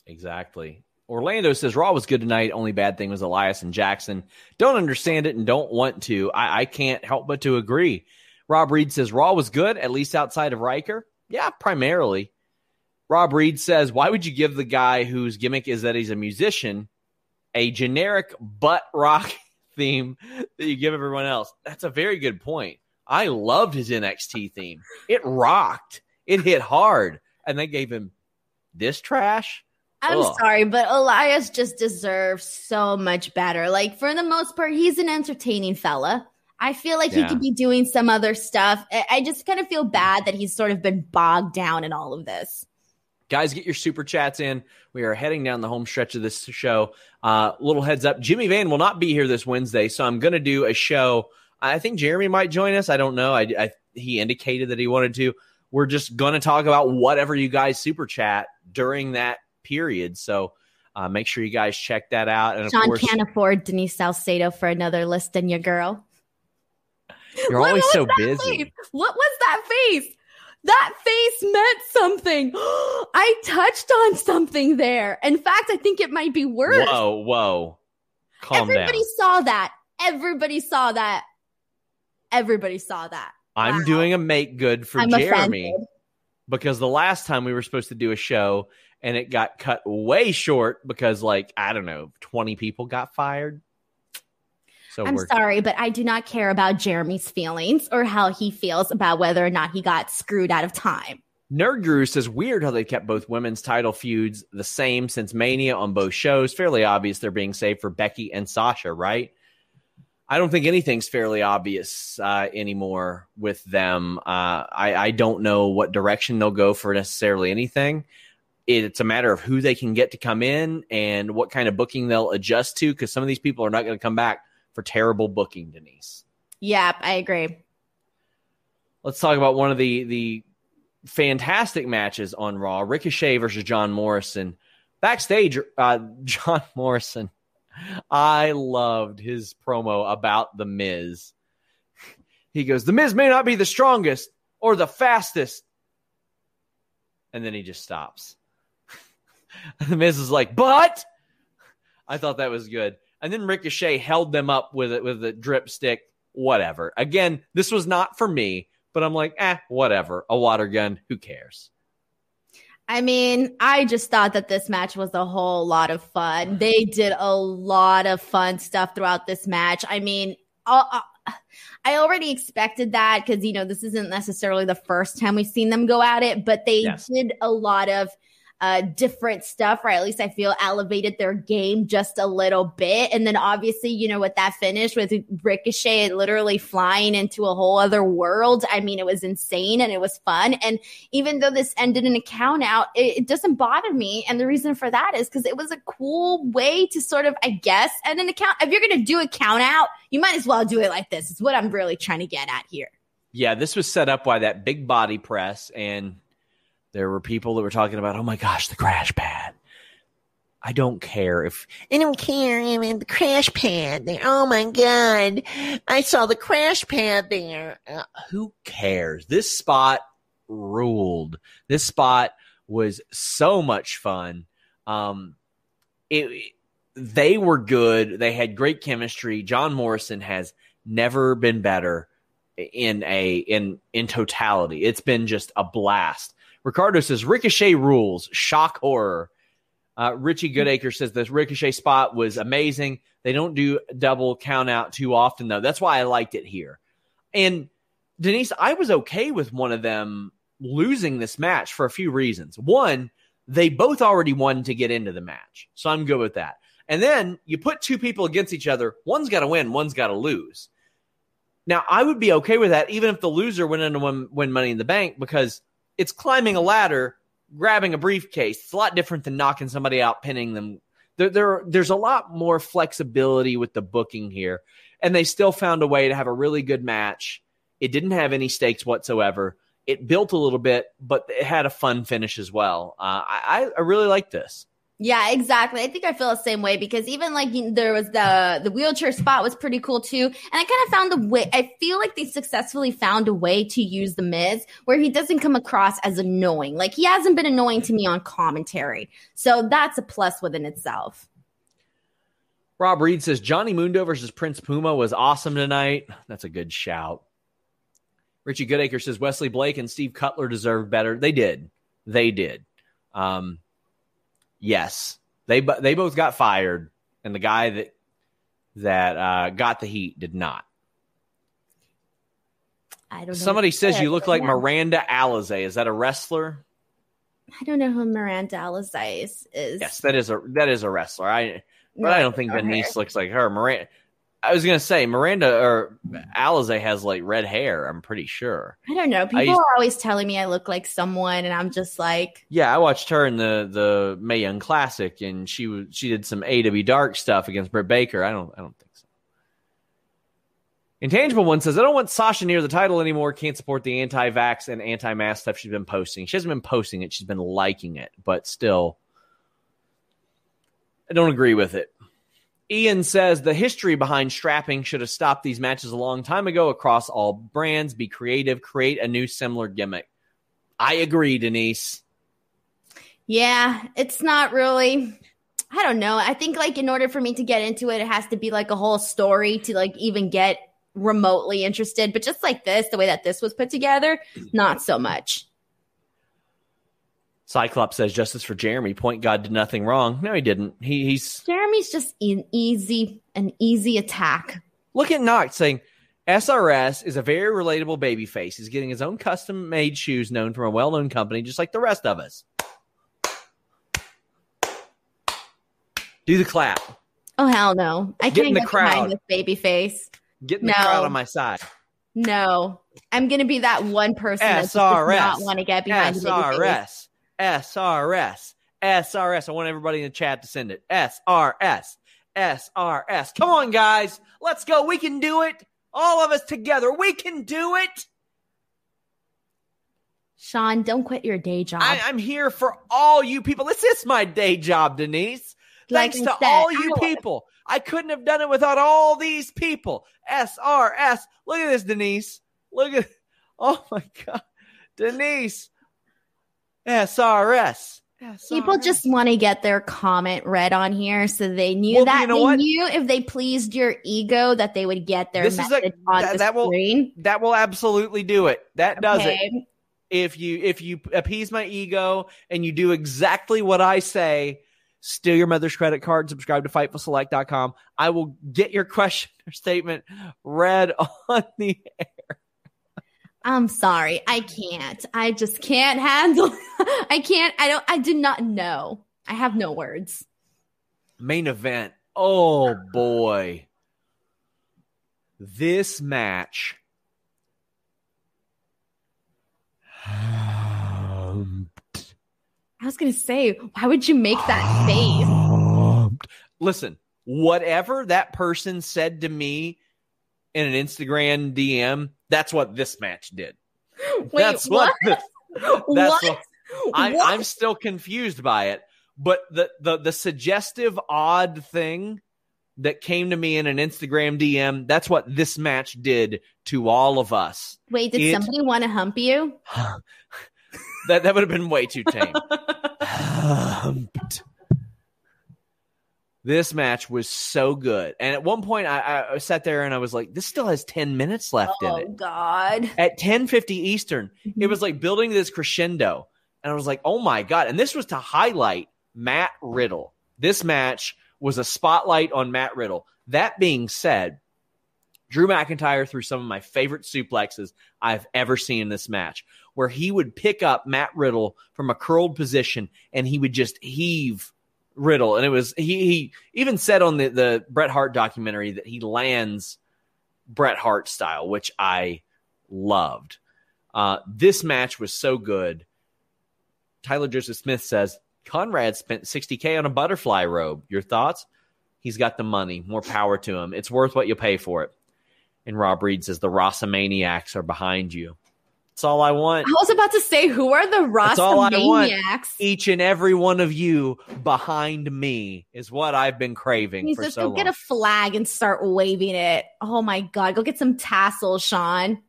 Exactly. Orlando says Raw was good tonight. Only bad thing was Elias and Jackson. Don't understand it and don't want to. I, I can't help but to agree. Rob Reed says Raw was good, at least outside of Ryker. Yeah, primarily. Rob Reed says, Why would you give the guy whose gimmick is that he's a musician a generic butt rock theme that you give everyone else? That's a very good point. I loved his NXT theme. It rocked, it hit hard, and they gave him this trash. I'm Ugh. sorry, but Elias just deserves so much better. Like, for the most part, he's an entertaining fella. I feel like yeah. he could be doing some other stuff. I just kind of feel bad that he's sort of been bogged down in all of this. Guys, get your super chats in. We are heading down the home stretch of this show. Uh, little heads up Jimmy Van will not be here this Wednesday, so I'm going to do a show. I think Jeremy might join us. I don't know. I, I he indicated that he wanted to. We're just going to talk about whatever you guys super chat during that period. So uh, make sure you guys check that out. And Sean of course, can't afford Denise Salcedo for another list than your girl. You're what always so busy. Face? What was that face? That face meant something. I touched on something there. In fact, I think it might be worse. Whoa, whoa. Calm Everybody down. saw that. Everybody saw that. Everybody saw that. I'm wow. doing a make good for I'm Jeremy offended. because the last time we were supposed to do a show and it got cut way short because, like, I don't know, 20 people got fired. So I'm sorry, but I do not care about Jeremy's feelings or how he feels about whether or not he got screwed out of time. Nerd Guru says weird how they kept both women's title feuds the same since Mania on both shows. Fairly obvious they're being saved for Becky and Sasha, right? I don't think anything's fairly obvious uh, anymore with them. Uh, I, I don't know what direction they'll go for necessarily anything. It's a matter of who they can get to come in and what kind of booking they'll adjust to because some of these people are not going to come back for terrible booking, Denise. Yep, I agree. Let's talk about one of the the fantastic matches on Raw: Ricochet versus John Morrison. Backstage, uh, John Morrison. I loved his promo about the Miz. He goes, "The Miz may not be the strongest or the fastest," and then he just stops. the Miz is like, "But." I thought that was good. And then Ricochet held them up with it with a drip stick. Whatever. Again, this was not for me, but I'm like, eh, whatever. A water gun. Who cares? I mean, I just thought that this match was a whole lot of fun. They did a lot of fun stuff throughout this match. I mean, I already expected that because, you know, this isn't necessarily the first time we've seen them go at it, but they yes. did a lot of uh, different stuff, or at least I feel elevated their game just a little bit. And then obviously, you know, with that finish with Ricochet literally flying into a whole other world. I mean, it was insane and it was fun. And even though this ended in a count out, it, it doesn't bother me. And the reason for that is because it was a cool way to sort of, I guess, and an account. If you're going to do a count out, you might as well do it like this. It's what I'm really trying to get at here. Yeah, this was set up by that big body press and there were people that were talking about, oh my gosh, the crash pad. I don't care if I don't care. I mean, the crash pad there. Oh my god, I saw the crash pad there. Uh, who cares? This spot ruled. This spot was so much fun. Um, it, they were good. They had great chemistry. John Morrison has never been better in a in in totality. It's been just a blast. Ricardo says Ricochet rules. Shock horror. Uh, Richie Goodacre says this Ricochet spot was amazing. They don't do double count out too often though. That's why I liked it here. And Denise, I was okay with one of them losing this match for a few reasons. One, they both already won to get into the match. So I'm good with that. And then you put two people against each other, one's got to win, one's got to lose. Now, I would be okay with that even if the loser went into win, win money in the bank because it's climbing a ladder, grabbing a briefcase. It's a lot different than knocking somebody out, pinning them. There, there, there's a lot more flexibility with the booking here. And they still found a way to have a really good match. It didn't have any stakes whatsoever. It built a little bit, but it had a fun finish as well. Uh, I, I really like this. Yeah, exactly. I think I feel the same way because even like there was the the wheelchair spot was pretty cool too, and I kind of found a way. I feel like they successfully found a way to use the Miz where he doesn't come across as annoying. Like he hasn't been annoying to me on commentary, so that's a plus within itself. Rob Reed says Johnny Mundo versus Prince Puma was awesome tonight. That's a good shout. Richie Goodacre says Wesley Blake and Steve Cutler deserved better. They did. They did. Um, yes, they they both got fired, and the guy that that uh, got the heat did not. I don't know. Somebody says you look like Miranda Alizé. Is that a wrestler? I don't know who Miranda Alizé is. Yes, that is a that is a wrestler. I but no, I don't think Denise looks like her. Miranda I was gonna say Miranda or Alizé has like red hair. I'm pretty sure. I don't know. People used, are always telling me I look like someone, and I'm just like, yeah. I watched her in the the Mae Young Classic, and she was she did some AEW Dark stuff against Britt Baker. I don't I don't think so. Intangible one says I don't want Sasha near the title anymore. Can't support the anti-vax and anti-mask stuff she's been posting. She hasn't been posting it. She's been liking it, but still, I don't agree with it. Ian says the history behind strapping should have stopped these matches a long time ago across all brands. Be creative, create a new similar gimmick. I agree, Denise. Yeah, it's not really. I don't know. I think like in order for me to get into it, it has to be like a whole story to like even get remotely interested. But just like this, the way that this was put together, not so much. Cyclops says justice for Jeremy. Point God did nothing wrong. No, he didn't. He, he's Jeremy's just an easy, an easy attack. Look at Knox saying SRS is a very relatable baby face. He's getting his own custom made shoes known from a well known company, just like the rest of us. Do the clap. Oh hell no! I get can't the get crowd. behind this baby face. Getting no. the crowd on my side. No, I'm gonna be that one person that does not want to get behind SRS. the baby face. SRS. SRS. I want everybody in the chat to send it. SRS. SRS. Come on, guys. Let's go. We can do it. All of us together. We can do it. Sean, don't quit your day job. I, am here for all you people. This is my day job, Denise. Like Thanks to said, all you people. I couldn't have done it without all these people. SRS. Look at this, Denise. Look at. Oh my God. Denise. SRS. SRS. People just want to get their comment read on here, so they knew well, that you know they what? knew if they pleased your ego that they would get their this message a, on that, the that screen. Will, that will absolutely do it. That does okay. it. If you if you appease my ego and you do exactly what I say, steal your mother's credit card, subscribe to FightfulSelect.com. I will get your question or statement read on the air. I'm sorry. I can't. I just can't handle. I can't. I don't. I do not know. I have no words. Main event. Oh boy. This match. I was going to say, why would you make that face? Listen, whatever that person said to me in an Instagram DM, that's what this match did. Wait, that's what? what, that's what? what I, am still confused by it. But the, the the suggestive odd thing that came to me in an Instagram DM, that's what this match did to all of us. Wait, did it, somebody want to hump you? that that would have been way too tame. Humped. This match was so good. And at one point, I, I, sat there and I was like, this still has 10 minutes left oh, in it. Oh, God. At 1050 Eastern, mm-hmm. it was like building this crescendo. And I was like, oh, my God. And this was to highlight Matt Riddle. This match was a spotlight on Matt Riddle. That being said, Drew McIntyre threw some of my favorite suplexes I've ever seen in this match, where he would pick up Matt Riddle from a curled position and he would just heave Riddle. And it was, he, he even said on the, the Bret Hart documentary that he lands Bret Hart style, which I loved. Uh, this match was so good. Tyler Joseph Smith says Conrad spent 60K on a butterfly robe. Your thoughts? He's got the money. More power to him. It's worth what you pay for it. And Rob Reed says the Rossomaniacs are behind you. That's all I want. I was about to say, who are the Rossomaniacs? Each and every one of you behind me is what I've been craving Please for just so go long. get a flag and start waving it. Oh my god, go get some tassels, Sean.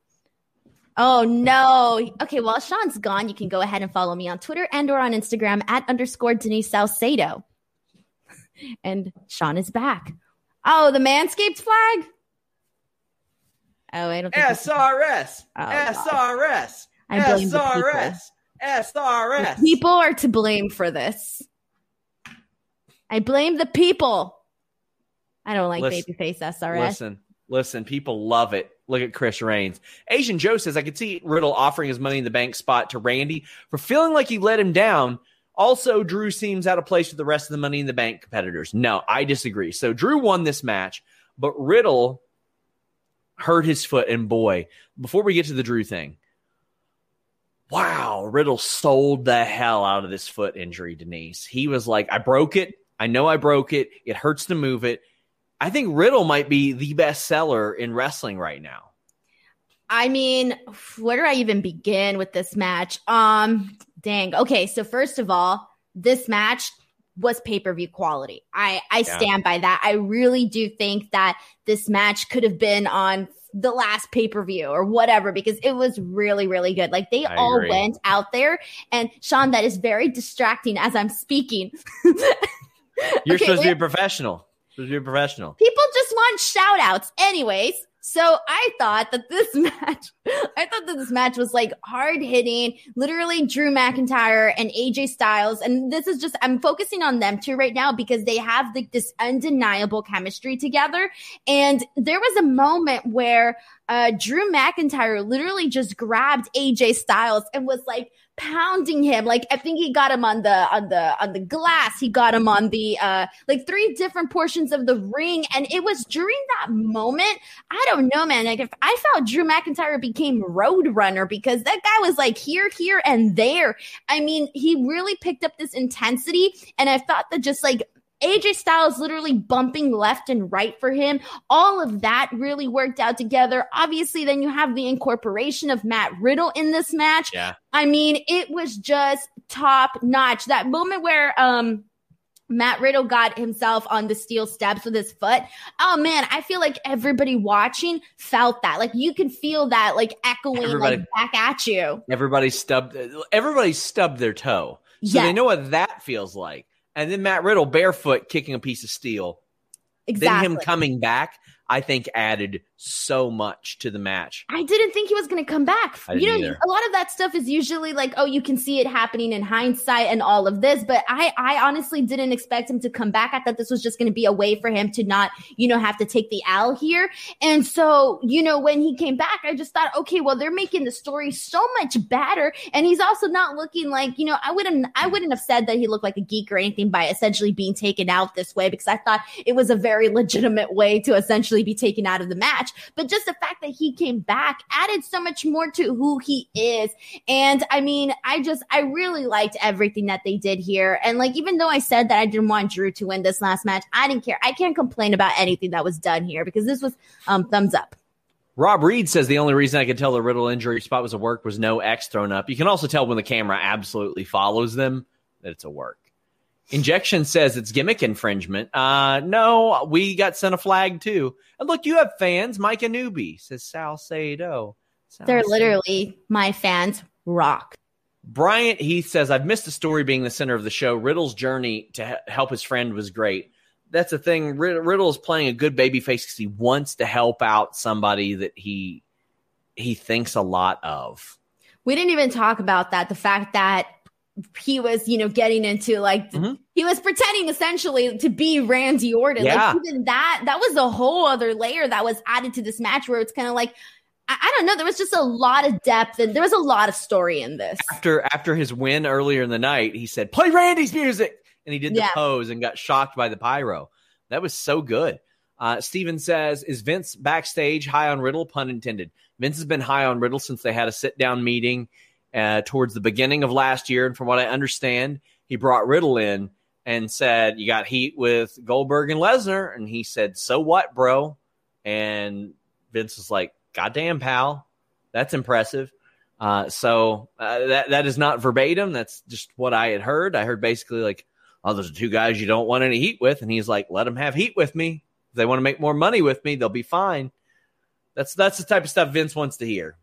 Oh no. Okay, well, Sean's gone. You can go ahead and follow me on Twitter and or on Instagram at underscore Denise Salcedo. And Sean is back. Oh, the Manscaped flag? Oh, I don't think SRS. Oh, SRS. SRS. SRS. The people are to blame for this. I blame the people. I don't like listen, babyface SRS. Listen, listen, people love it. Look at Chris Reigns. Asian Joe says, I could see Riddle offering his money in the bank spot to Randy for feeling like he let him down. Also, Drew seems out of place with the rest of the money in the bank competitors. No, I disagree. So Drew won this match, but Riddle hurt his foot. And boy, before we get to the Drew thing, wow, Riddle sold the hell out of this foot injury, Denise. He was like, I broke it. I know I broke it. It hurts to move it. I think Riddle might be the best seller in wrestling right now. I mean, where do I even begin with this match? Um, dang. Okay, so first of all, this match was pay-per-view quality. I I yeah. stand by that. I really do think that this match could have been on the last pay-per-view or whatever because it was really really good. Like they I all agree. went out there and Sean that is very distracting as I'm speaking. You're okay, supposed to be a professional. You're supposed to be a professional. People just want shout outs. Anyways, so I thought that this match, I thought that this match was like hard hitting, literally Drew McIntyre and AJ Styles. And this is just, I'm focusing on them too right now because they have like this undeniable chemistry together. And there was a moment where uh, Drew McIntyre literally just grabbed AJ Styles and was like, pounding him. Like I think he got him on the on the on the glass. He got him on the uh like three different portions of the ring. And it was during that moment, I don't know, man. Like if I felt Drew McIntyre became road runner because that guy was like here, here, and there. I mean, he really picked up this intensity. And I thought that just like AJ Styles literally bumping left and right for him. All of that really worked out together. Obviously, then you have the incorporation of Matt Riddle in this match. Yeah. I mean, it was just top notch. That moment where um Matt Riddle got himself on the steel steps with his foot. Oh man, I feel like everybody watching felt that. Like you could feel that like echoing everybody, like back at you. Everybody stubbed everybody stubbed their toe. So yes. they know what that feels like and then Matt Riddle barefoot kicking a piece of steel. Exactly. Then him coming back, I think added so much to the match. I didn't think he was going to come back. You know, either. a lot of that stuff is usually like, oh, you can see it happening in hindsight and all of this, but I, I honestly didn't expect him to come back. I thought this was just going to be a way for him to not, you know, have to take the L here. And so, you know, when he came back, I just thought, okay, well, they're making the story so much better, and he's also not looking like, you know, I wouldn't, I wouldn't have said that he looked like a geek or anything by essentially being taken out this way because I thought it was a very legitimate way to essentially be taken out of the match, but just the fact that he came back added so much more to who he is. And I mean, I just, I really liked everything that they did here. And like, even though I said that I didn't want Drew to win this last match, I didn't care. I can't complain about anything that was done here because this was um, thumbs up. Rob Reed says the only reason I could tell the Riddle injury spot was a work was no X thrown up. You can also tell when the camera absolutely follows them that it's a work. Injection says it's gimmick infringement. Uh, no, we got sent a flag too. And look, you have fans. Mike Anubi says Salcedo. Salcedo. They're literally my fans. Rock. Bryant Heath says, I've missed the story being the center of the show. Riddle's journey to help his friend was great. That's the thing. Riddle is playing a good baby face because he wants to help out somebody that he he thinks a lot of. We didn't even talk about that. The fact that he was, you know, getting into like mm-hmm. He was pretending essentially to be Randy Orton. Yeah. Like even that, that was a whole other layer that was added to this match where it's kind of like, I, I, don't know. There was just a lot of depth and there was a lot of story in this. After after his win earlier in the night, he said, "Play Randy's music," and he did the yeah. pose and got shocked by the pyro. That was so good. Uh, Steven says, "Is Vince backstage high on Riddle?" Pun intended. Vince has been high on Riddle since they had a sit down meeting uh, towards the beginning of last year, and from what I understand, he brought Riddle in and said, "You got heat with Goldberg and Lesnar," and he said, "So what, bro?" And Vince was like, "Goddamn, pal, that's impressive." Uh, so uh, that that is not verbatim. That's just what I had heard. I heard basically like, "Oh, those are two guys you don't want any heat with," and he's like, "Let them have heat with me. If they want to make more money with me, they'll be fine." That's that's the type of stuff Vince wants to hear.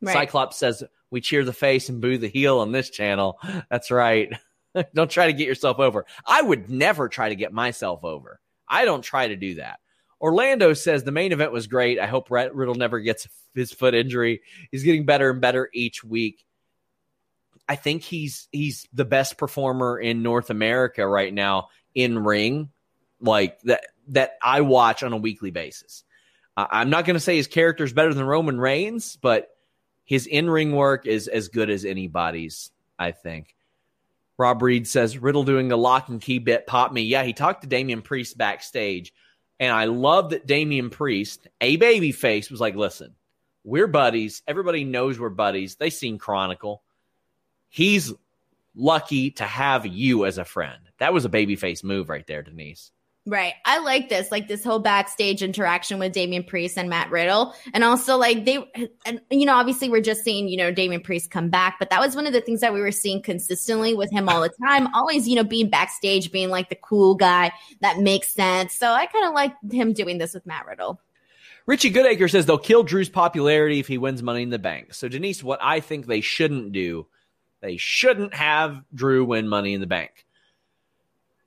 Right. Cyclops says, "We cheer the face and boo the heel on this channel." That's right. don't try to get yourself over. I would never try to get myself over. I don't try to do that. Orlando says the main event was great. I hope Riddle never gets his foot injury. He's getting better and better each week. I think he's he's the best performer in North America right now in ring, like that that I watch on a weekly basis. Uh, I'm not going to say his character is better than Roman Reigns, but his in ring work is as good as anybody's. I think. Rob Reed says Riddle doing the lock and key bit popped me. Yeah, he talked to Damian Priest backstage, and I love that Damian Priest, a baby face, was like, "Listen, we're buddies. Everybody knows we're buddies. They seen Chronicle. He's lucky to have you as a friend. That was a babyface move right there, Denise. Right. I like this, like this whole backstage interaction with Damian Priest and Matt Riddle. And also, like, they, and, you know, obviously we're just seeing, you know, Damian Priest come back, but that was one of the things that we were seeing consistently with him all the time. Always, you know, being backstage, being like the cool guy that makes sense. So I kind of like him doing this with Matt Riddle. Richie Goodacre says they'll kill Drew's popularity if he wins Money in the Bank. So, Denise, what I think they shouldn't do, they shouldn't have Drew win Money in the Bank.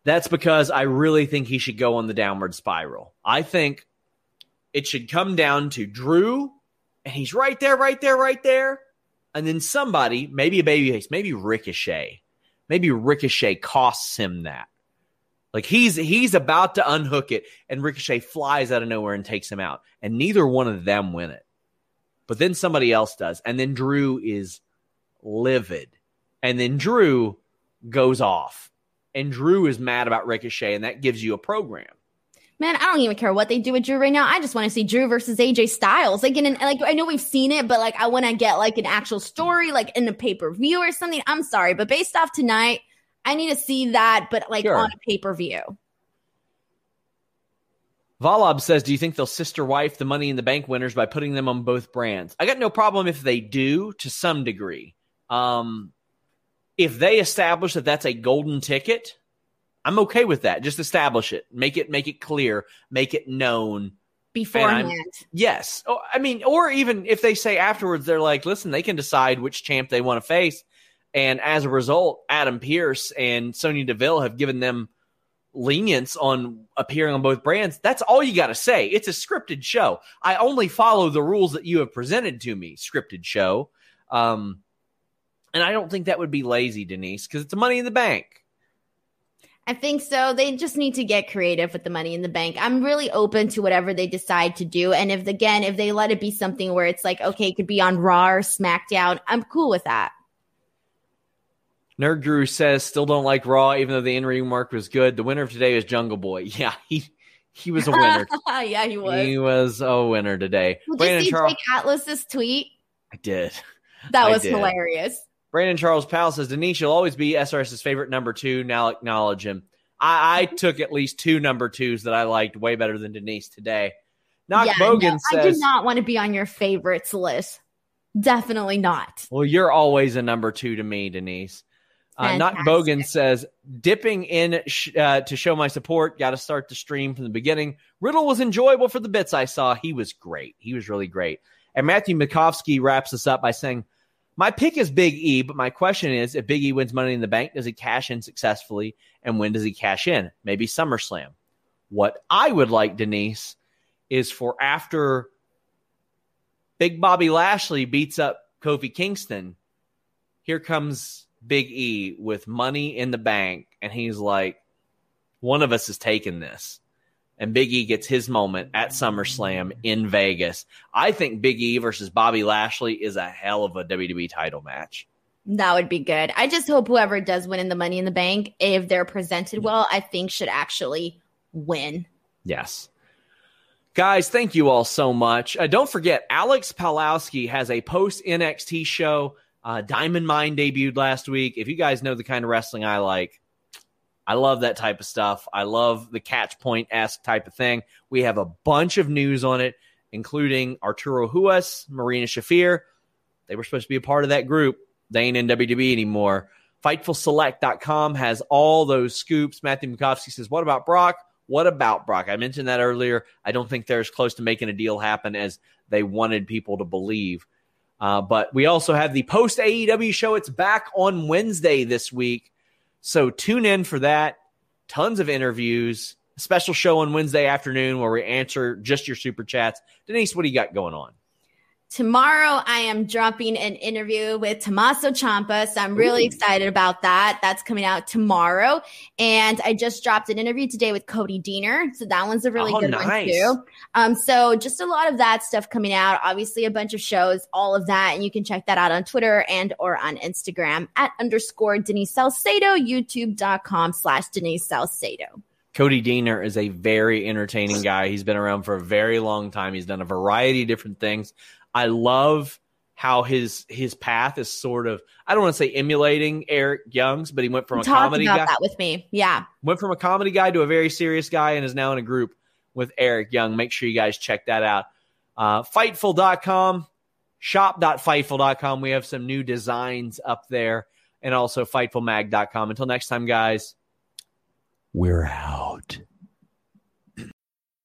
That's because I really think he should go on the downward spiral. I think it should come down to Drew, and he's right there, right there, right there. And then somebody, maybe a babyface, maybe Ricochet, maybe Ricochet costs him that. Like he's he's about to unhook it, and Ricochet flies out of nowhere and takes him out, and neither one of them win it. But then somebody else does, and then Drew is livid, and then Drew goes off and Drew is mad about Ricochet, and that gives you a program. Man, I don't even care what they do with Drew right now. I just want to see Drew versus AJ Styles. Like, in an, like I know we've seen it, but like I want to get like an actual story, like in a pay per view or something. I'm sorry, but based off tonight, I need to see that, but like sure. on a pay per view. Valab says, "Do you think they'll sister wife the Money in the Bank winners by putting them on both brands?" I got no problem if they do to some degree. Um, if they establish that that's a golden ticket, I'm okay with that. Just establish it, make it make it clear, make it known beforehand. Yes, oh, I mean, or even if they say afterwards, they're like, listen, they can decide which champ they want to face, and as a result, Adam Pearce and Sonya Deville have given them lenience on appearing on both brands. That's all you got to say. It's a scripted show. I only follow the rules that you have presented to me. Scripted show. Um, and I don't think that would be lazy, Denise, because it's money in the bank. I think so. They just need to get creative with the money in the bank. I'm really open to whatever they decide to do. And if, again, if they let it be something where it's like, okay, it could be on Raw or SmackDown, I'm cool with that. Nerd Drew says, still don't like Raw, even though the in ring work was good. The winner of today is Jungle Boy. Yeah, he he was a winner. yeah, he was. He was a winner today. Did you see Charles- Jake Atlas's tweet? I did. That was hilarious. Brandon Charles Powell says Denise, you'll always be SRS's favorite number two. Now acknowledge him. I, I, took at least two number twos that I liked way better than Denise today. Knock yeah, Bogan no, says, I do not want to be on your favorites list. Definitely not. Well, you're always a number two to me, Denise. Uh, Knock Bogan says, dipping in sh- uh, to show my support. Got to start the stream from the beginning. Riddle was enjoyable for the bits I saw. He was great. He was really great. And Matthew Mikovsky wraps us up by saying, my pick is Big E, but my question is if Big E wins Money in the Bank, does he cash in successfully? And when does he cash in? Maybe SummerSlam. What I would like, Denise, is for after Big Bobby Lashley beats up Kofi Kingston, here comes Big E with money in the bank, and he's like, one of us is taking this. And Big E gets his moment at SummerSlam in Vegas. I think Big E versus Bobby Lashley is a hell of a WWE title match. That would be good. I just hope whoever does win in the Money in the Bank, if they're presented well, I think should actually win. Yes. Guys, thank you all so much. Uh, don't forget, Alex Palowski has a post NXT show. Uh, Diamond Mine debuted last week. If you guys know the kind of wrestling I like, I love that type of stuff. I love the catch point esque type of thing. We have a bunch of news on it, including Arturo Ruas, Marina Shafir. They were supposed to be a part of that group. They ain't in WWE anymore. FightfulSelect.com has all those scoops. Matthew Mukowski says, What about Brock? What about Brock? I mentioned that earlier. I don't think they're as close to making a deal happen as they wanted people to believe. Uh, but we also have the post AEW show. It's back on Wednesday this week. So tune in for that. Tons of interviews. A special show on Wednesday afternoon where we answer just your super chats. Denise, what do you got going on? Tomorrow, I am dropping an interview with Tommaso Ciampa. So I'm really Ooh. excited about that. That's coming out tomorrow. And I just dropped an interview today with Cody Deaner. So that one's a really oh, good nice. one too. Um, so just a lot of that stuff coming out. Obviously, a bunch of shows, all of that. And you can check that out on Twitter and or on Instagram at underscore Denise Salcedo, youtube.com slash Denise Salcedo. Cody Deaner is a very entertaining guy. He's been around for a very long time. He's done a variety of different things. I love how his his path is sort of I don't want to say emulating Eric Young's, but he went from a comedy about guy that with me. Yeah. Went from a comedy guy to a very serious guy and is now in a group with Eric Young. Make sure you guys check that out. Uh, Fightful.com, shop.fightful.com. We have some new designs up there and also fightfulmag.com. Until next time, guys, we're out.